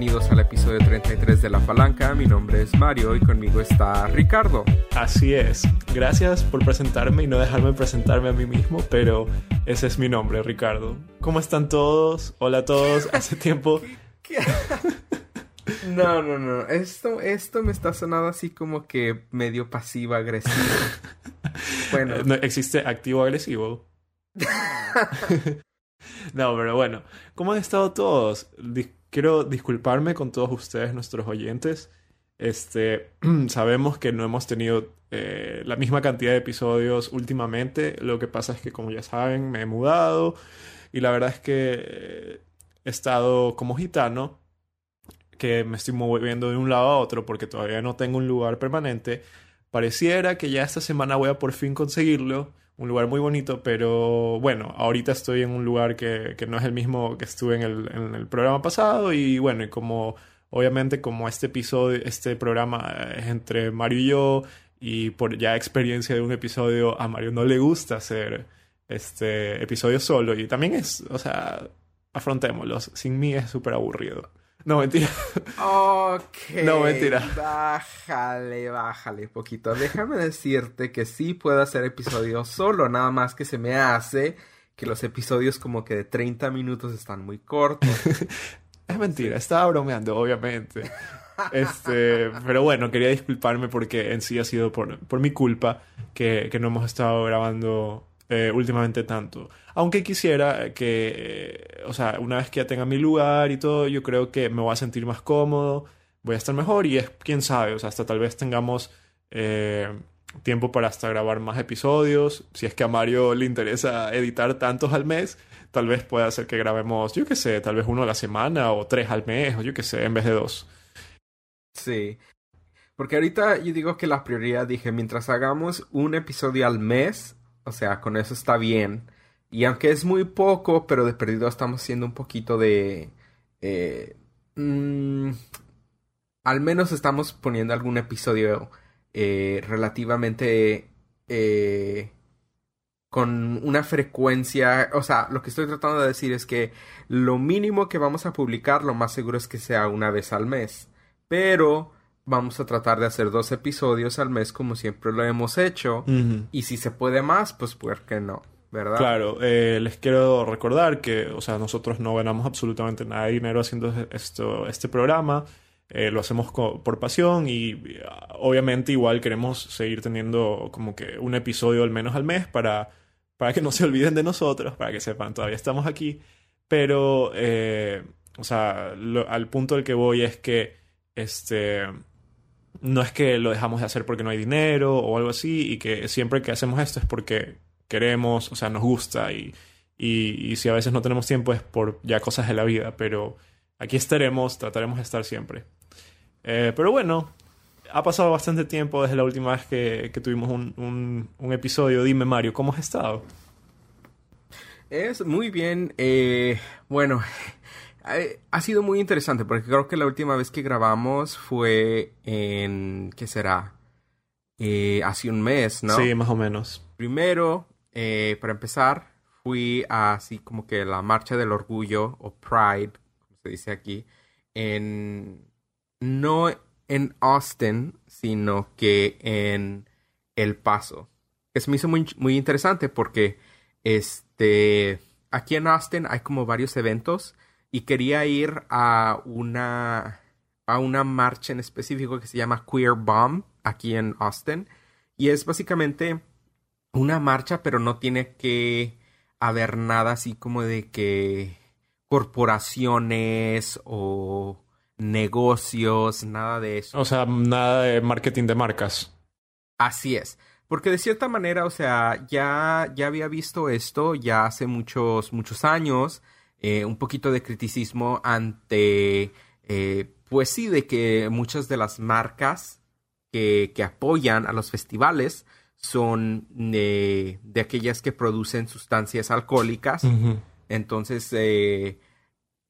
Bienvenidos al episodio 33 de La Palanca. Mi nombre es Mario y conmigo está Ricardo. Así es. Gracias por presentarme y no dejarme presentarme a mí mismo, pero ese es mi nombre, Ricardo. ¿Cómo están todos? Hola a todos. Hace tiempo. No, no, no. Esto, esto me está sonando así como que medio pasivo-agresivo. Bueno. ¿No existe activo-agresivo? no, pero bueno. ¿Cómo han estado todos? Quiero disculparme con todos ustedes, nuestros oyentes. Este, sabemos que no hemos tenido eh, la misma cantidad de episodios últimamente. Lo que pasa es que, como ya saben, me he mudado y la verdad es que eh, he estado como gitano, que me estoy moviendo de un lado a otro porque todavía no tengo un lugar permanente. Pareciera que ya esta semana voy a por fin conseguirlo un lugar muy bonito, pero bueno, ahorita estoy en un lugar que, que no es el mismo que estuve en el, en el, programa pasado y bueno, y como obviamente como este episodio, este programa es entre Mario y yo y por ya experiencia de un episodio a Mario no le gusta hacer este episodio solo y también es, o sea, afrontémoslo, sin mí es súper aburrido. No, mentira. Ok. No, mentira. Bájale, bájale poquito. Déjame decirte que sí puedo hacer episodios solo, nada más que se me hace que los episodios como que de 30 minutos están muy cortos. es mentira, estaba bromeando, obviamente. Este, pero bueno, quería disculparme porque en sí ha sido por, por mi culpa que, que no hemos estado grabando eh, últimamente tanto. Aunque quisiera que, eh, o sea, una vez que ya tenga mi lugar y todo, yo creo que me voy a sentir más cómodo, voy a estar mejor y es, quién sabe, o sea, hasta tal vez tengamos eh, tiempo para hasta grabar más episodios. Si es que a Mario le interesa editar tantos al mes, tal vez pueda hacer que grabemos, yo qué sé, tal vez uno a la semana o tres al mes, o yo qué sé, en vez de dos. Sí. Porque ahorita yo digo que la prioridad, dije, mientras hagamos un episodio al mes, o sea, con eso está bien. Y aunque es muy poco, pero de perdido estamos haciendo un poquito de... Eh, mm, al menos estamos poniendo algún episodio eh, relativamente... Eh, con una frecuencia, o sea, lo que estoy tratando de decir es que lo mínimo que vamos a publicar, lo más seguro es que sea una vez al mes. Pero vamos a tratar de hacer dos episodios al mes como siempre lo hemos hecho. Y si se puede más, pues ¿por qué no? ¿Verdad? Claro, eh, les quiero recordar que, o sea, nosotros no ganamos absolutamente nada de dinero haciendo esto, este programa. Eh, lo hacemos por pasión y obviamente igual queremos seguir teniendo como que un episodio al menos al mes para, para que no se olviden de nosotros, para que sepan, todavía estamos aquí. Pero, eh, o sea, al punto al que voy es que, este, no es que lo dejamos de hacer porque no hay dinero o algo así, y que siempre que hacemos esto es porque queremos, o sea, nos gusta, y, y, si a veces no tenemos tiempo es por ya cosas de la vida, pero aquí estaremos, trataremos de estar siempre. Eh, pero bueno, ha pasado bastante tiempo desde la última vez que, que tuvimos un, un, episodio. Dime, Mario, ¿cómo has estado? Es muy bien. Eh, bueno, ha sido muy interesante porque creo que la última vez que grabamos fue en, ¿qué será? Eh, hace un mes, ¿no? Sí, más o menos. Primero, eh, para empezar, fui a así como que la marcha del orgullo o Pride, como se dice aquí, en no en Austin, sino que en El Paso. Eso me hizo muy, muy interesante porque este aquí en Austin hay como varios eventos y quería ir a una a una marcha en específico que se llama Queer Bomb aquí en Austin y es básicamente una marcha pero no tiene que haber nada así como de que corporaciones o negocios, nada de eso. O sea, nada de marketing de marcas. Así es. Porque de cierta manera, o sea, ya, ya había visto esto ya hace muchos, muchos años eh, un poquito de criticismo ante, eh, pues sí, de que muchas de las marcas que, que apoyan a los festivales son de aquellas que producen sustancias alcohólicas. Entonces, eh,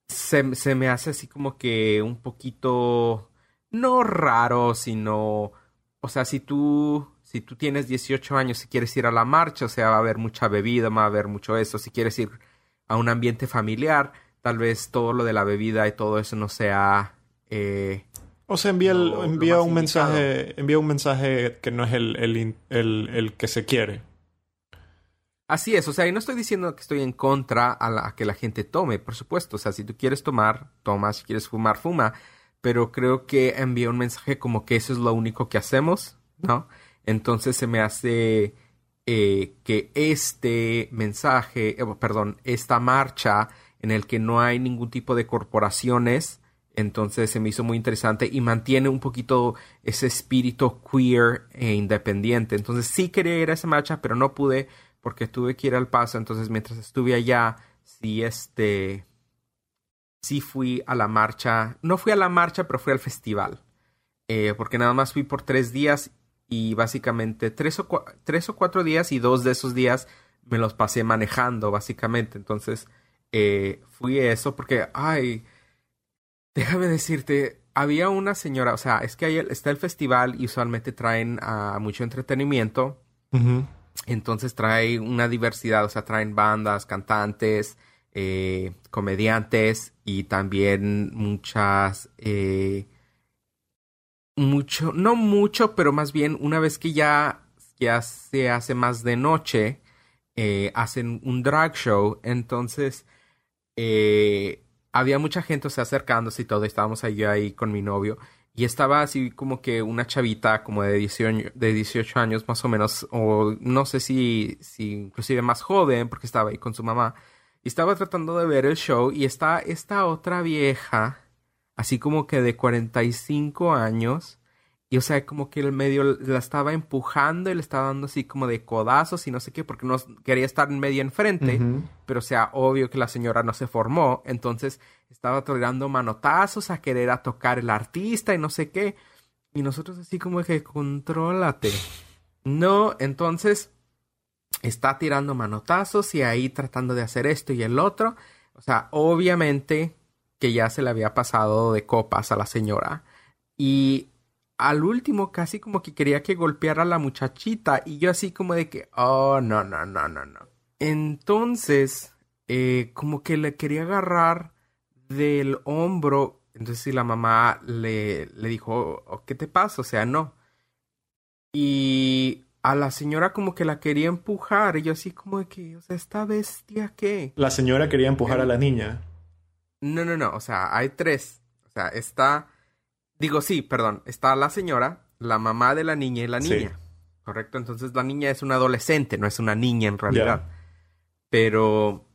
se, se, me hace así como que un poquito, no raro, sino, o sea, si tú, si tú tienes 18 años y quieres ir a la marcha, o sea, va a haber mucha bebida, va a haber mucho eso, si quieres ir a un ambiente familiar, tal vez todo lo de la bebida y todo eso no sea... Eh, o sea, envía, el- lo- lo envía más un mensaje, envía un mensaje que no es el, el, in- el- el que se quiere. Así es, o sea, y no estoy diciendo que estoy en contra a, la, a que la gente tome, por supuesto, o sea, si tú quieres tomar, toma, si quieres fumar, fuma, pero creo que envía un mensaje como que eso es lo único que hacemos, ¿no? Entonces se me hace eh, que este mensaje, eh, perdón, esta marcha en el que no hay ningún tipo de corporaciones, entonces se me hizo muy interesante y mantiene un poquito ese espíritu queer e independiente. Entonces sí quería ir a esa marcha, pero no pude porque tuve que ir al paso. Entonces mientras estuve allá, sí este, sí fui a la marcha. No fui a la marcha, pero fui al festival. Eh, porque nada más fui por tres días y básicamente tres o, tres o cuatro días y dos de esos días me los pasé manejando, básicamente. Entonces eh, fui eso porque, ay, déjame decirte, había una señora, o sea, es que ahí está el festival y usualmente traen a mucho entretenimiento. Entonces trae una diversidad, o sea, traen bandas, cantantes, eh, comediantes y también muchas, eh, mucho, no mucho, pero más bien una vez que ya, ya se hace más de noche, eh, hacen un drag show, entonces eh, había mucha gente, o sea, acercándose y todo, estábamos ahí, ahí con mi novio. Y estaba así como que una chavita como de 18, de 18 años más o menos, o no sé si, si inclusive más joven, porque estaba ahí con su mamá. Y estaba tratando de ver el show y está esta otra vieja, así como que de 45 años. Y o sea, como que el medio la estaba empujando y le estaba dando así como de codazos y no sé qué, porque no quería estar en medio enfrente pero o sea, obvio que la señora no se formó, entonces estaba tirando manotazos a querer a tocar el artista y no sé qué, y nosotros así como que contrólate. No, entonces está tirando manotazos y ahí tratando de hacer esto y el otro, o sea, obviamente que ya se le había pasado de copas a la señora y al último casi como que quería que golpeara a la muchachita y yo así como de que, oh, no, no, no, no, no. Entonces, eh, como que le quería agarrar del hombro. Entonces, si la mamá le, le dijo, "Oh, ¿qué te pasa? O sea, no. Y a la señora como que la quería empujar. Y yo así como de que, o sea, ¿esta bestia qué? La señora quería empujar a la niña. No, no, no. O sea, hay tres. O sea, está. Digo, sí, perdón. Está la señora, la mamá de la niña y la Sí. niña. Correcto. Entonces la niña es una adolescente, no es una niña en realidad. Pero.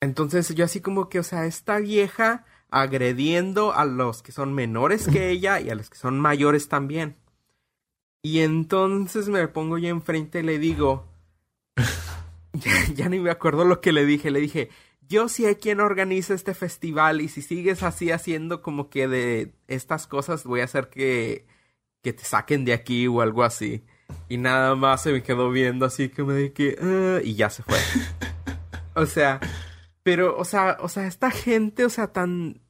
Entonces yo así como que, o sea, esta vieja agrediendo a los que son menores que ella y a los que son mayores también. Y entonces me pongo yo enfrente y le digo, ya, ya ni me acuerdo lo que le dije, le dije, yo sé quién organiza este festival y si sigues así haciendo como que de estas cosas voy a hacer que, que te saquen de aquí o algo así. Y nada más se me quedó viendo así como de que, "Ah", y ya se fue. O sea, pero, o sea, o sea, esta gente, o sea, tan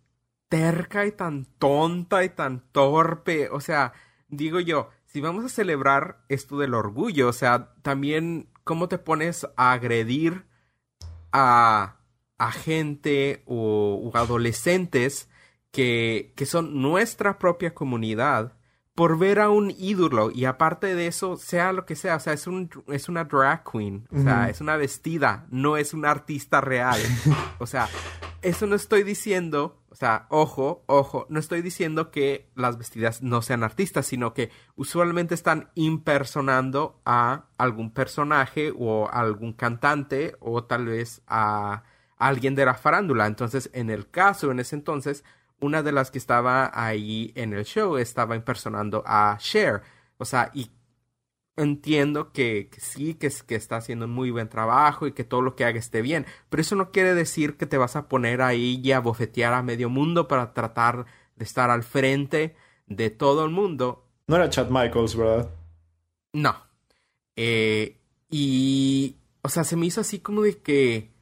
terca y tan tonta y tan torpe, o sea, digo yo, si vamos a celebrar esto del orgullo, o sea, también, ¿cómo te pones a agredir a, a gente o, o adolescentes que, que son nuestra propia comunidad por ver a un ídolo y aparte de eso, sea lo que sea, o sea, es, un, es una drag queen, o sea, es una vestida, no es un artista real. O sea, eso no estoy diciendo, o sea, ojo, ojo, no estoy diciendo que las vestidas no sean artistas, sino que usualmente están impersonando a algún personaje o a algún cantante o tal vez a alguien de la farándula. Entonces, en el caso, en ese entonces, una de las que estaba ahí en el show estaba impersonando a Cher. O sea, y entiendo que, que sí, que, que está haciendo un muy buen trabajo y que todo lo que haga esté bien, pero eso no quiere decir que te vas a poner ahí y a bofetear a medio mundo para tratar de estar al frente de todo el mundo. No era Chad Michaels, ¿verdad? No. Eh, y, o sea, se me hizo así como de que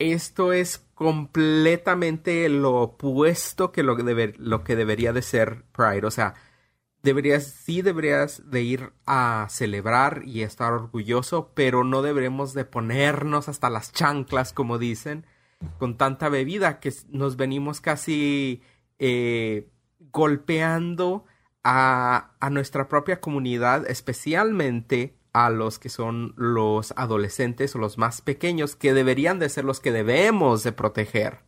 esto es completamente lo opuesto que lo que, debe- lo que debería de ser Pride. O sea, deberías, sí deberías de ir a celebrar y estar orgulloso, pero no deberemos de ponernos hasta las chanclas, como dicen, con tanta bebida que nos venimos casi eh, golpeando a, a nuestra propia comunidad, especialmente a los que son los adolescentes o los más pequeños, que deberían de ser los que debemos de proteger.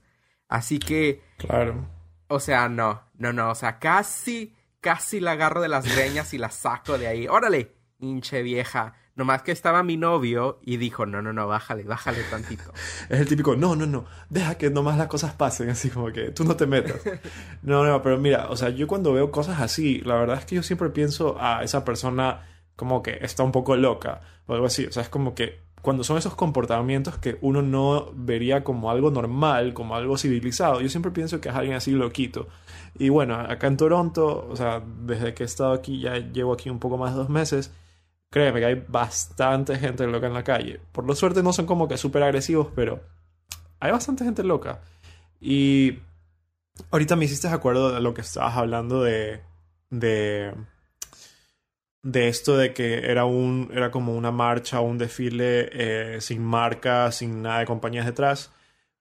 Así que... Claro. O sea, no, no, no, o sea, casi, casi la agarro de las greñas y la saco de ahí. Órale, hinche vieja. Nomás que estaba mi novio y dijo, no, no, no, bájale, bájale tantito. es el típico, no, no, no, deja que nomás las cosas pasen, así como que tú no te metas. no, no, pero mira, o sea, yo cuando veo cosas así, la verdad es que yo siempre pienso a esa persona como que está un poco loca o algo así. O sea, es como que cuando son esos comportamientos que uno no vería como algo normal, como algo civilizado, yo siempre pienso que es alguien así loquito. Y bueno, acá en Toronto, o sea, desde que he estado aquí, ya llevo aquí un poco más de dos meses, créeme que hay bastante gente loca en la calle. Por lo suerte no son como que súper agresivos, pero hay bastante gente loca. Y ahorita me hiciste acuerdo de lo que estabas hablando de... de de esto de que era un era como una marcha o un desfile eh, sin marca, sin nada de compañías detrás.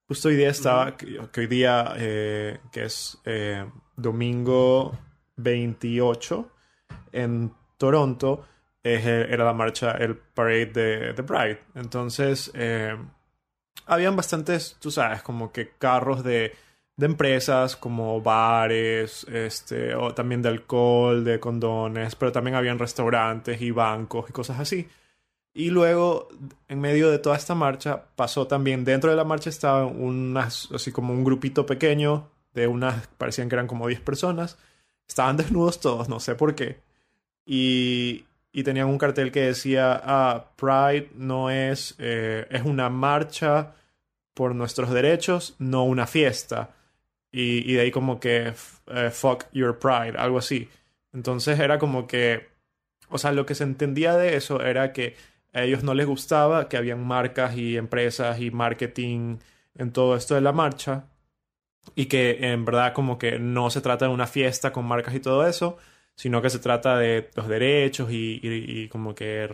Justo hoy día estaba, que, hoy día, eh, que es eh, domingo 28, en Toronto, era la marcha, el parade de, de Pride. Entonces, habían bastantes, tú sabes, como que carros de de empresas como bares, este, o también de alcohol, de condones, pero también habían restaurantes y bancos y cosas así. Y luego, en medio de toda esta marcha, pasó también, dentro de la marcha estaba unas, así como un grupito pequeño de unas, parecían que eran como 10 personas. Estaban desnudos todos, no sé por qué. Y, y tenían un cartel que decía, ah, Pride no es, eh, es una marcha por nuestros derechos, no una fiesta y, de ahí como que eh, fuck your pride, algo así. Entonces era como que, o sea, lo que se entendía de eso era que a ellos no les gustaba que habían marcas y empresas y marketing en todo esto de la marcha y que en verdad como que no se trata de una fiesta con marcas y todo eso, sino que se trata de los derechos y, y como que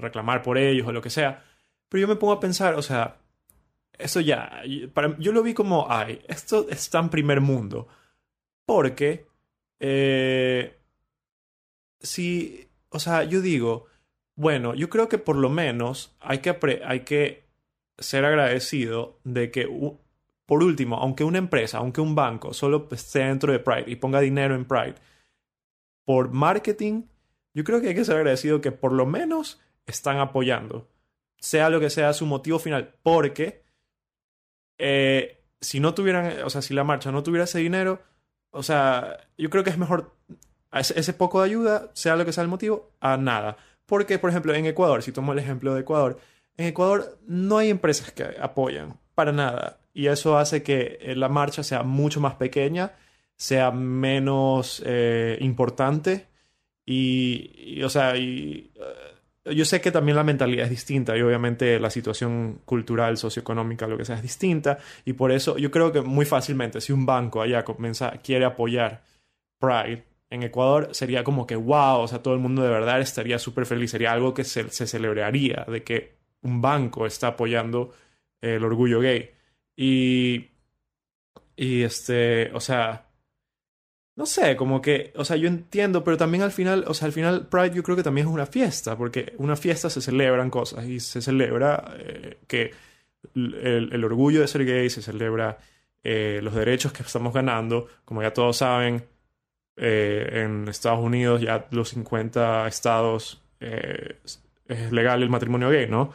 reclamar por ellos o lo que sea. Pero yo me pongo a pensar, o sea, eso ya, para, yo lo vi como, ay, esto está en primer mundo. Porque, eh, si, o sea, yo digo, bueno, yo creo que por lo menos hay que, hay que ser agradecido de que, por último, aunque una empresa, aunque un banco solo esté dentro de Pride y ponga dinero en Pride, por marketing, yo creo que hay que ser agradecido que por lo menos están apoyando, sea lo que sea su motivo final, porque eh, si no tuvieran, o sea, si la marcha no tuviera ese dinero, o sea, yo creo que es mejor ese, poco de ayuda, sea lo que sea el motivo, a nada. Porque, por ejemplo, en Ecuador, si tomo el ejemplo de Ecuador, en Ecuador no hay empresas que apoyan para nada. Y eso hace que eh, la marcha sea mucho más pequeña, sea menos eh, importante y, o sea, y, yo sé que también la mentalidad es distinta y obviamente la situación cultural, socioeconómica, lo que sea es distinta. Y por eso yo creo que muy fácilmente si un banco allá comienza, quiere apoyar Pride en Ecuador sería como que wow, o sea, todo el mundo de verdad estaría súper feliz, sería algo que se, se, celebraría de que un banco está apoyando el orgullo gay. Y y este, o sea, no sé, como que, o sea, yo entiendo, pero también al final, o sea, al final Pride yo creo que también es una fiesta, porque una fiesta se celebran cosas y se celebra eh, que el, orgullo de ser gay, se celebra eh, los derechos que estamos ganando, como ya todos saben, eh, en Estados Unidos ya los 50 estados es legal el matrimonio gay, ¿no?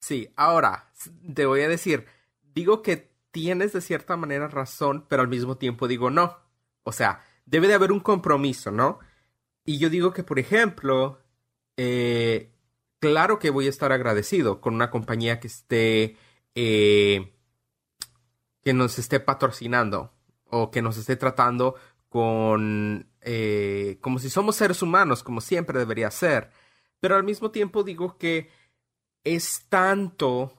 Sí, ahora, te voy a decir, digo que tienes de cierta manera razón, pero al mismo tiempo digo no o sea, debe de haber un compromiso, ¿no? Y yo digo que, por ejemplo, eh, claro que voy a estar agradecido con una compañía que esté, eh, que nos esté patrocinando o que nos esté tratando con, eh, como si somos seres humanos, como siempre debería ser. Pero al mismo tiempo digo que es tanto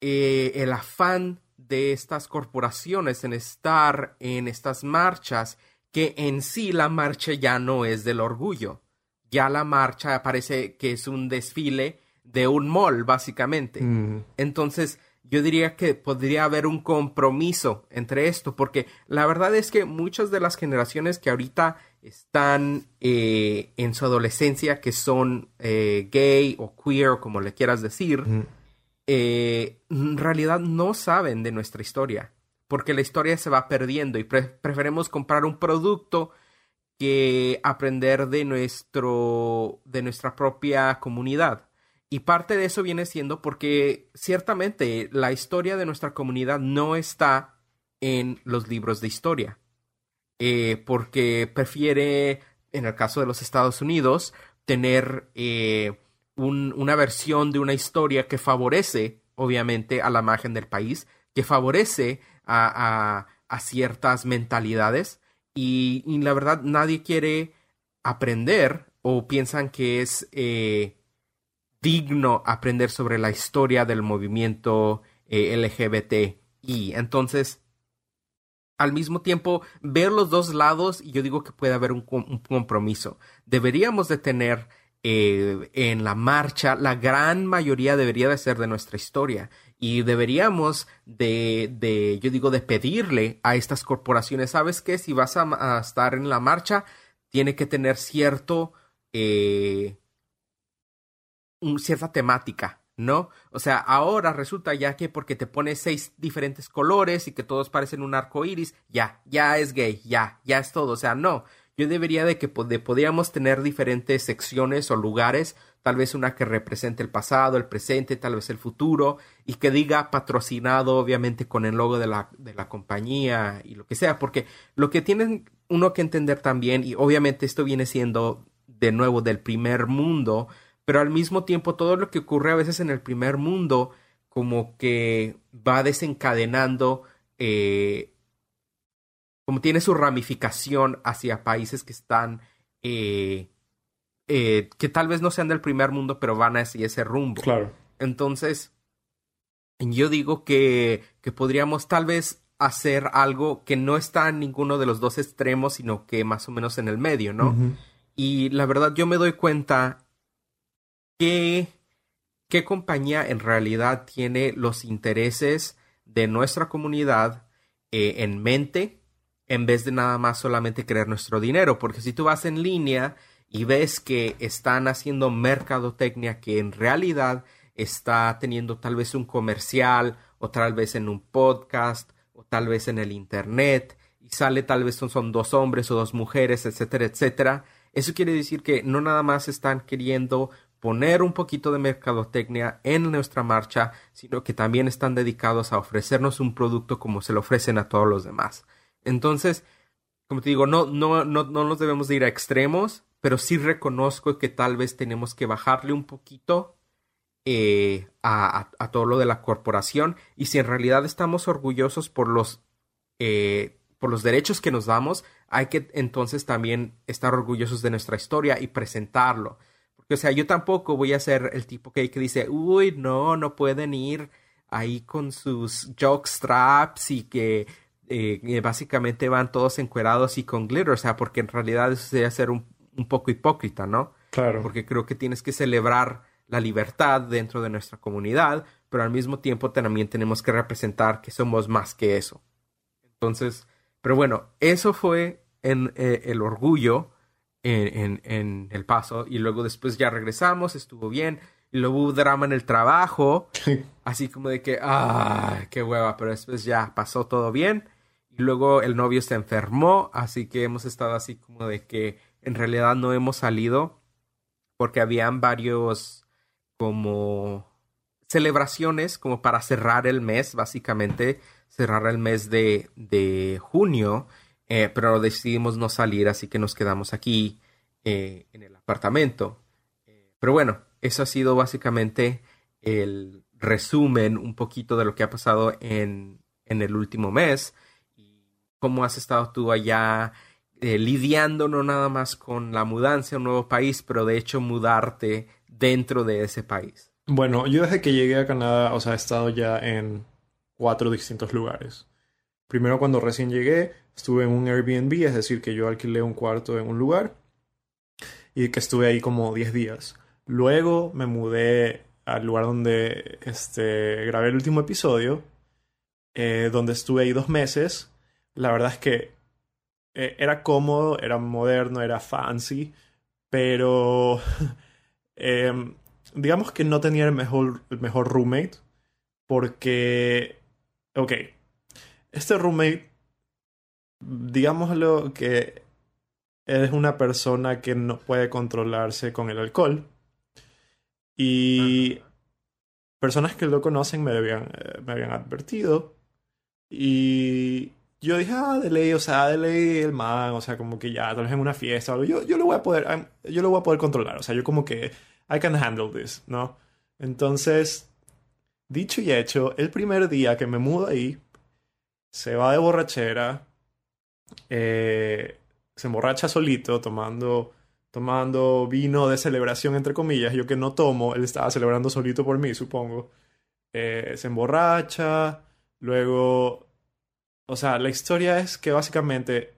el afán de estas corporaciones en estar en estas marchas que en sí la marcha ya no es del orgullo. Ya la marcha parece que es un desfile de un mall, básicamente. Entonces, yo diría que podría haber un compromiso entre esto, porque la verdad es que muchas de las generaciones que ahorita están eh, en su adolescencia, que son eh, gay o queer, o como le quieras decir, eh, en realidad no saben de nuestra historia, porque la historia se va perdiendo y preferimos comprar un producto que aprender de nuestro de nuestra propia comunidad. Y parte de eso viene siendo porque ciertamente la historia de nuestra comunidad no está en los libros de historia. Eh, porque prefiere, en el caso de los Estados Unidos, tener eh, una versión de una historia que favorece, obviamente, a la imagen del país, que favorece a, ciertas mentalidades. Y, la verdad, nadie quiere aprender o piensan que es eh, digno aprender sobre la historia del movimiento eh, LGBTI. Entonces, al mismo tiempo, ver los dos lados, y yo digo que puede haber un, compromiso. Deberíamos de tener eh, en la marcha, la gran mayoría debería de ser de nuestra historia. Y deberíamos de, de yo digo, de pedirle a estas corporaciones, ¿sabes qué? Si vas a, estar en la marcha, tiene que tener cierto... Eh, cierta temática, ¿no? O sea, ahora resulta ya que porque te pones seis diferentes colores y que todos parecen un arco iris, ya, ya es gay, ya, ya es todo. O sea, no. Yo debería de que podríamos tener diferentes secciones o lugares, tal vez una que represente el pasado, el presente, tal vez el futuro, y que diga patrocinado, obviamente, con el logo de la, de la compañía y lo que sea, porque lo que tienen uno que entender también, y obviamente esto viene siendo de nuevo del primer mundo, pero al mismo tiempo todo lo que ocurre a veces en el primer mundo como que va desencadenando eh, como tiene su ramificación hacia países que están eh, eh, que tal vez no sean del primer mundo pero van hacia ese rumbo. Claro. Entonces yo digo que, que podríamos tal vez hacer algo que no está en ninguno de los dos extremos sino que más o menos en el medio no y la verdad yo me doy cuenta qué, compañía en realidad tiene los intereses de nuestra comunidad eh, en mente en vez de nada más solamente creer nuestro dinero. Porque si tú vas en línea y ves que están haciendo mercadotecnia que en realidad está teniendo tal vez un comercial o tal vez en un podcast o tal vez en el internet y sale tal vez son, son dos hombres o dos mujeres, etcétera, etcétera. Eso quiere decir que no nada más están queriendo poner un poquito de mercadotecnia en nuestra marcha, sino que también están dedicados a ofrecernos un producto como se lo ofrecen a todos los demás. Entonces, como te digo, no, no, no, no nos debemos de ir a extremos, pero sí reconozco que tal vez tenemos que bajarle un poquito eh, a, a, todo lo de la corporación y si en realidad estamos orgullosos por los eh, por los derechos que nos damos, hay que entonces también estar orgullosos de nuestra historia y presentarlo. O sea, yo tampoco voy a ser el tipo que, que dice, uy, no, no pueden ir ahí con sus jockstraps y que eh, básicamente van todos encuerados y con glitter. O sea, porque en realidad eso sería ser un, un poco hipócrita, ¿no? Claro. Porque creo que tienes que celebrar la libertad dentro de nuestra comunidad, pero al mismo tiempo también tenemos que representar que somos más que eso. Entonces, pero bueno, eso fue en eh, el orgullo en, en, El Paso y luego después ya regresamos, estuvo bien. Y luego hubo drama en el trabajo, así como de que, ah, qué hueva, pero después ya pasó todo bien. Y luego el novio se enfermó, así que hemos estado así como de que en realidad no hemos salido porque habían varios como celebraciones como para cerrar el mes, básicamente cerrar el mes de, de junio eh, pero decidimos no salir, así que nos quedamos aquí eh, en el apartamento. Pero bueno, eso ha sido básicamente el resumen un poquito de lo que ha pasado en, en el último mes cómo has estado tú allá lidiando no nada más con la mudanza a un nuevo país, pero de hecho mudarte dentro de ese país. Bueno, yo desde que llegué a Canadá, o sea, he estado ya en cuatro distintos lugares. Primero cuando recién llegué, estuve en un Airbnb, es decir, que yo alquilé un cuarto en un lugar y que estuve ahí como 10 días. Luego me mudé al lugar donde este, grabé el último episodio, eh, donde estuve ahí dos meses. La verdad es que eh, era cómodo, era moderno, era fancy, pero em, digamos que no tenía el mejor, el mejor roommate, porque, ok, este roommate, digámoslo que es una persona que no puede controlarse con el alcohol. Y personas que lo conocen me habían, eh, me habían advertido. Y yo dije, ah, de ley, o sea, de ley el man, o sea, como que ya, tal vez en una fiesta o algo, yo, yo lo voy a poder, yo lo voy a poder controlar, o sea, yo como que, I can handle this, ¿no? Entonces, dicho y hecho, el primer día que me mudo ahí, se va de borrachera, eh, se emborracha solito tomando, tomando vino de celebración, entre comillas. Yo que no tomo, él estaba celebrando solito por mí, supongo. Eh, se emborracha, luego... O sea, la historia es que básicamente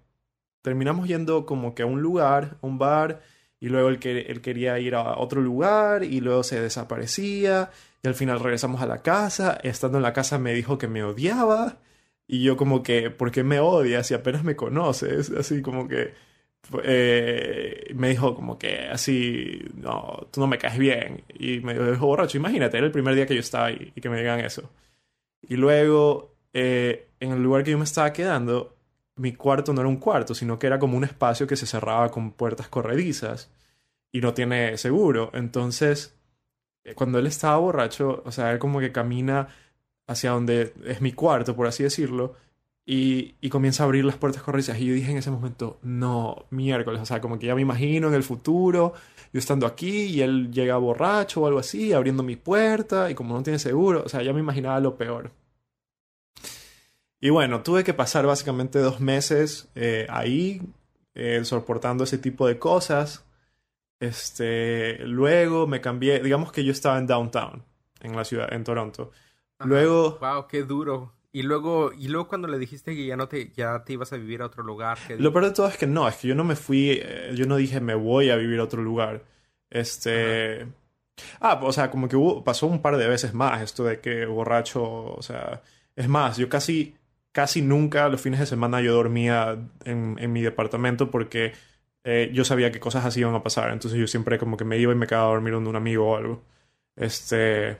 terminamos yendo como que a un lugar, a un bar, y luego él, él quería ir a otro lugar, y luego se desaparecía, y al final regresamos a la casa. Estando en la casa me dijo que me odiaba. Y yo como que, ¿por qué me odias si apenas me conoces? Así como que eh, me dijo como que así, no, tú no me caes bien. Y me dijo borracho, imagínate, era el primer día que yo estaba ahí y que me digan eso. Y luego, eh, en el lugar que yo me estaba quedando, mi cuarto no era un cuarto, sino que era como un espacio que se cerraba con puertas corredizas y no tiene seguro. Entonces, eh, cuando él estaba borracho, o sea, él como que camina hacia donde es mi cuarto, por así decirlo, y, y, comienza a abrir las puertas corredizas. Y yo dije en ese momento, no, miércoles, o sea, como que ya me imagino en el futuro, yo estando aquí y él llega borracho o algo así, abriendo mi puerta, y como no tiene seguro, o sea, ya me imaginaba lo peor. Y bueno, tuve que pasar básicamente dos meses eh, ahí, eh, soportando ese tipo de cosas. Este, luego me cambié, digamos que yo estaba en downtown, en la ciudad, en Toronto. Luego. Wow, qué duro. Y luego, y luego cuando le dijiste que ya no te, ya te ibas a vivir a otro lugar. Lo peor de todo es que no, es que yo no me fui, eh, yo no dije me voy a vivir a otro lugar. Este. Ah, o sea, como que hubo, pasó un par de veces más esto de que borracho, o sea, es más, yo casi, casi nunca los fines de semana yo dormía en, en mi departamento porque eh, yo sabía que cosas así iban a pasar, entonces yo siempre como que me iba y me quedaba a dormir donde un amigo o algo. Este,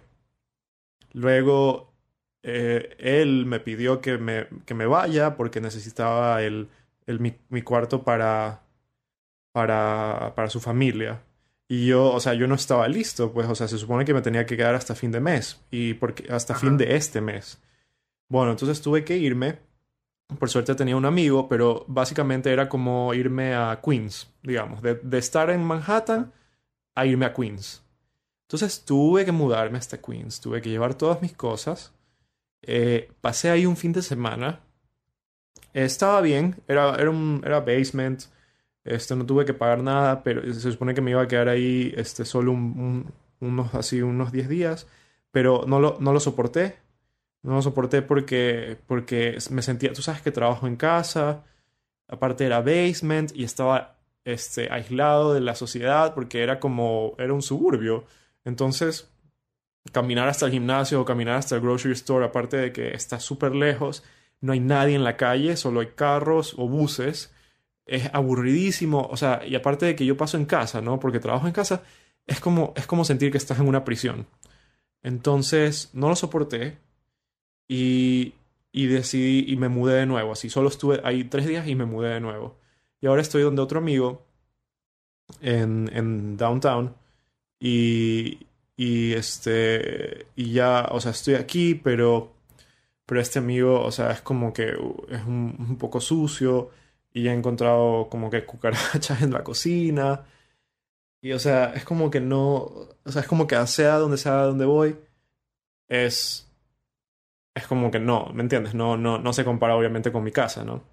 Luego, eh, él me pidió que me, que me vaya porque necesitaba el, el mi, mi, cuarto para, para, para su familia. Y yo, o sea, yo no estaba listo, pues, o sea, se supone que me tenía que quedar hasta fin de mes y porque, hasta fin de este mes. Bueno, entonces tuve que irme. Por suerte tenía un amigo, pero básicamente era como irme a Queens, digamos, de, de estar en Manhattan a irme a Queens. Entonces tuve que mudarme hasta Queens, tuve que llevar todas mis cosas. Eh, pasé ahí un fin de semana. estaba bien, era, era, un, era basement, este, no tuve que pagar nada, pero se supone que me iba a quedar ahí este, solo unos, así, unos 10 días, pero no lo, no lo soporté. No lo soporté porque, porque me sentía, tú sabes que trabajo en casa, aparte era basement y estaba este, aislado de la sociedad porque era como, era un suburbio. Entonces, caminar hasta el gimnasio o caminar hasta el grocery store, aparte de que está súper lejos, no hay nadie en la calle, solo hay carros o buses, es aburridísimo, o sea, y aparte de que yo paso en casa, ¿no? Porque trabajo en casa, es como, es como sentir que estás en una prisión. Entonces, no lo soporté y, y decidí y me mudé de nuevo, así, solo estuve ahí tres días y me mudé de nuevo. Y ahora estoy donde otro amigo en, en downtown y, y este, y ya, o sea, estoy aquí, pero, pero este amigo, o sea, es como que uh, es un, un poco sucio y he encontrado como que cucarachas en la cocina. Y o sea, es como que no, o sea, es como que sea donde sea donde voy, es, es como que no, ¿me entiendes? No, no, no se compara obviamente con mi casa, ¿no?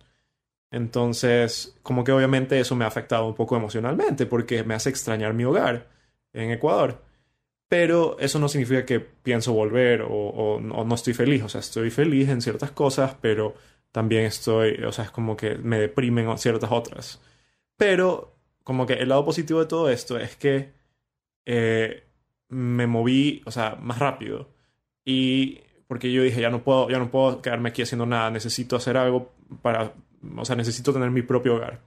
Entonces, como que obviamente eso me ha afectado un poco emocionalmente porque me hace extrañar mi hogar en Ecuador. Pero eso no significa que pienso volver o, no estoy feliz. O sea, estoy feliz en ciertas cosas, pero también estoy, o sea, es como que me deprimen ciertas otras. Pero como que el lado positivo de todo esto es que eh, me moví, o sea, más rápido. Y porque yo dije, ya no puedo, ya no puedo quedarme aquí haciendo nada, necesito hacer algo para, o sea, necesito tener mi propio hogar.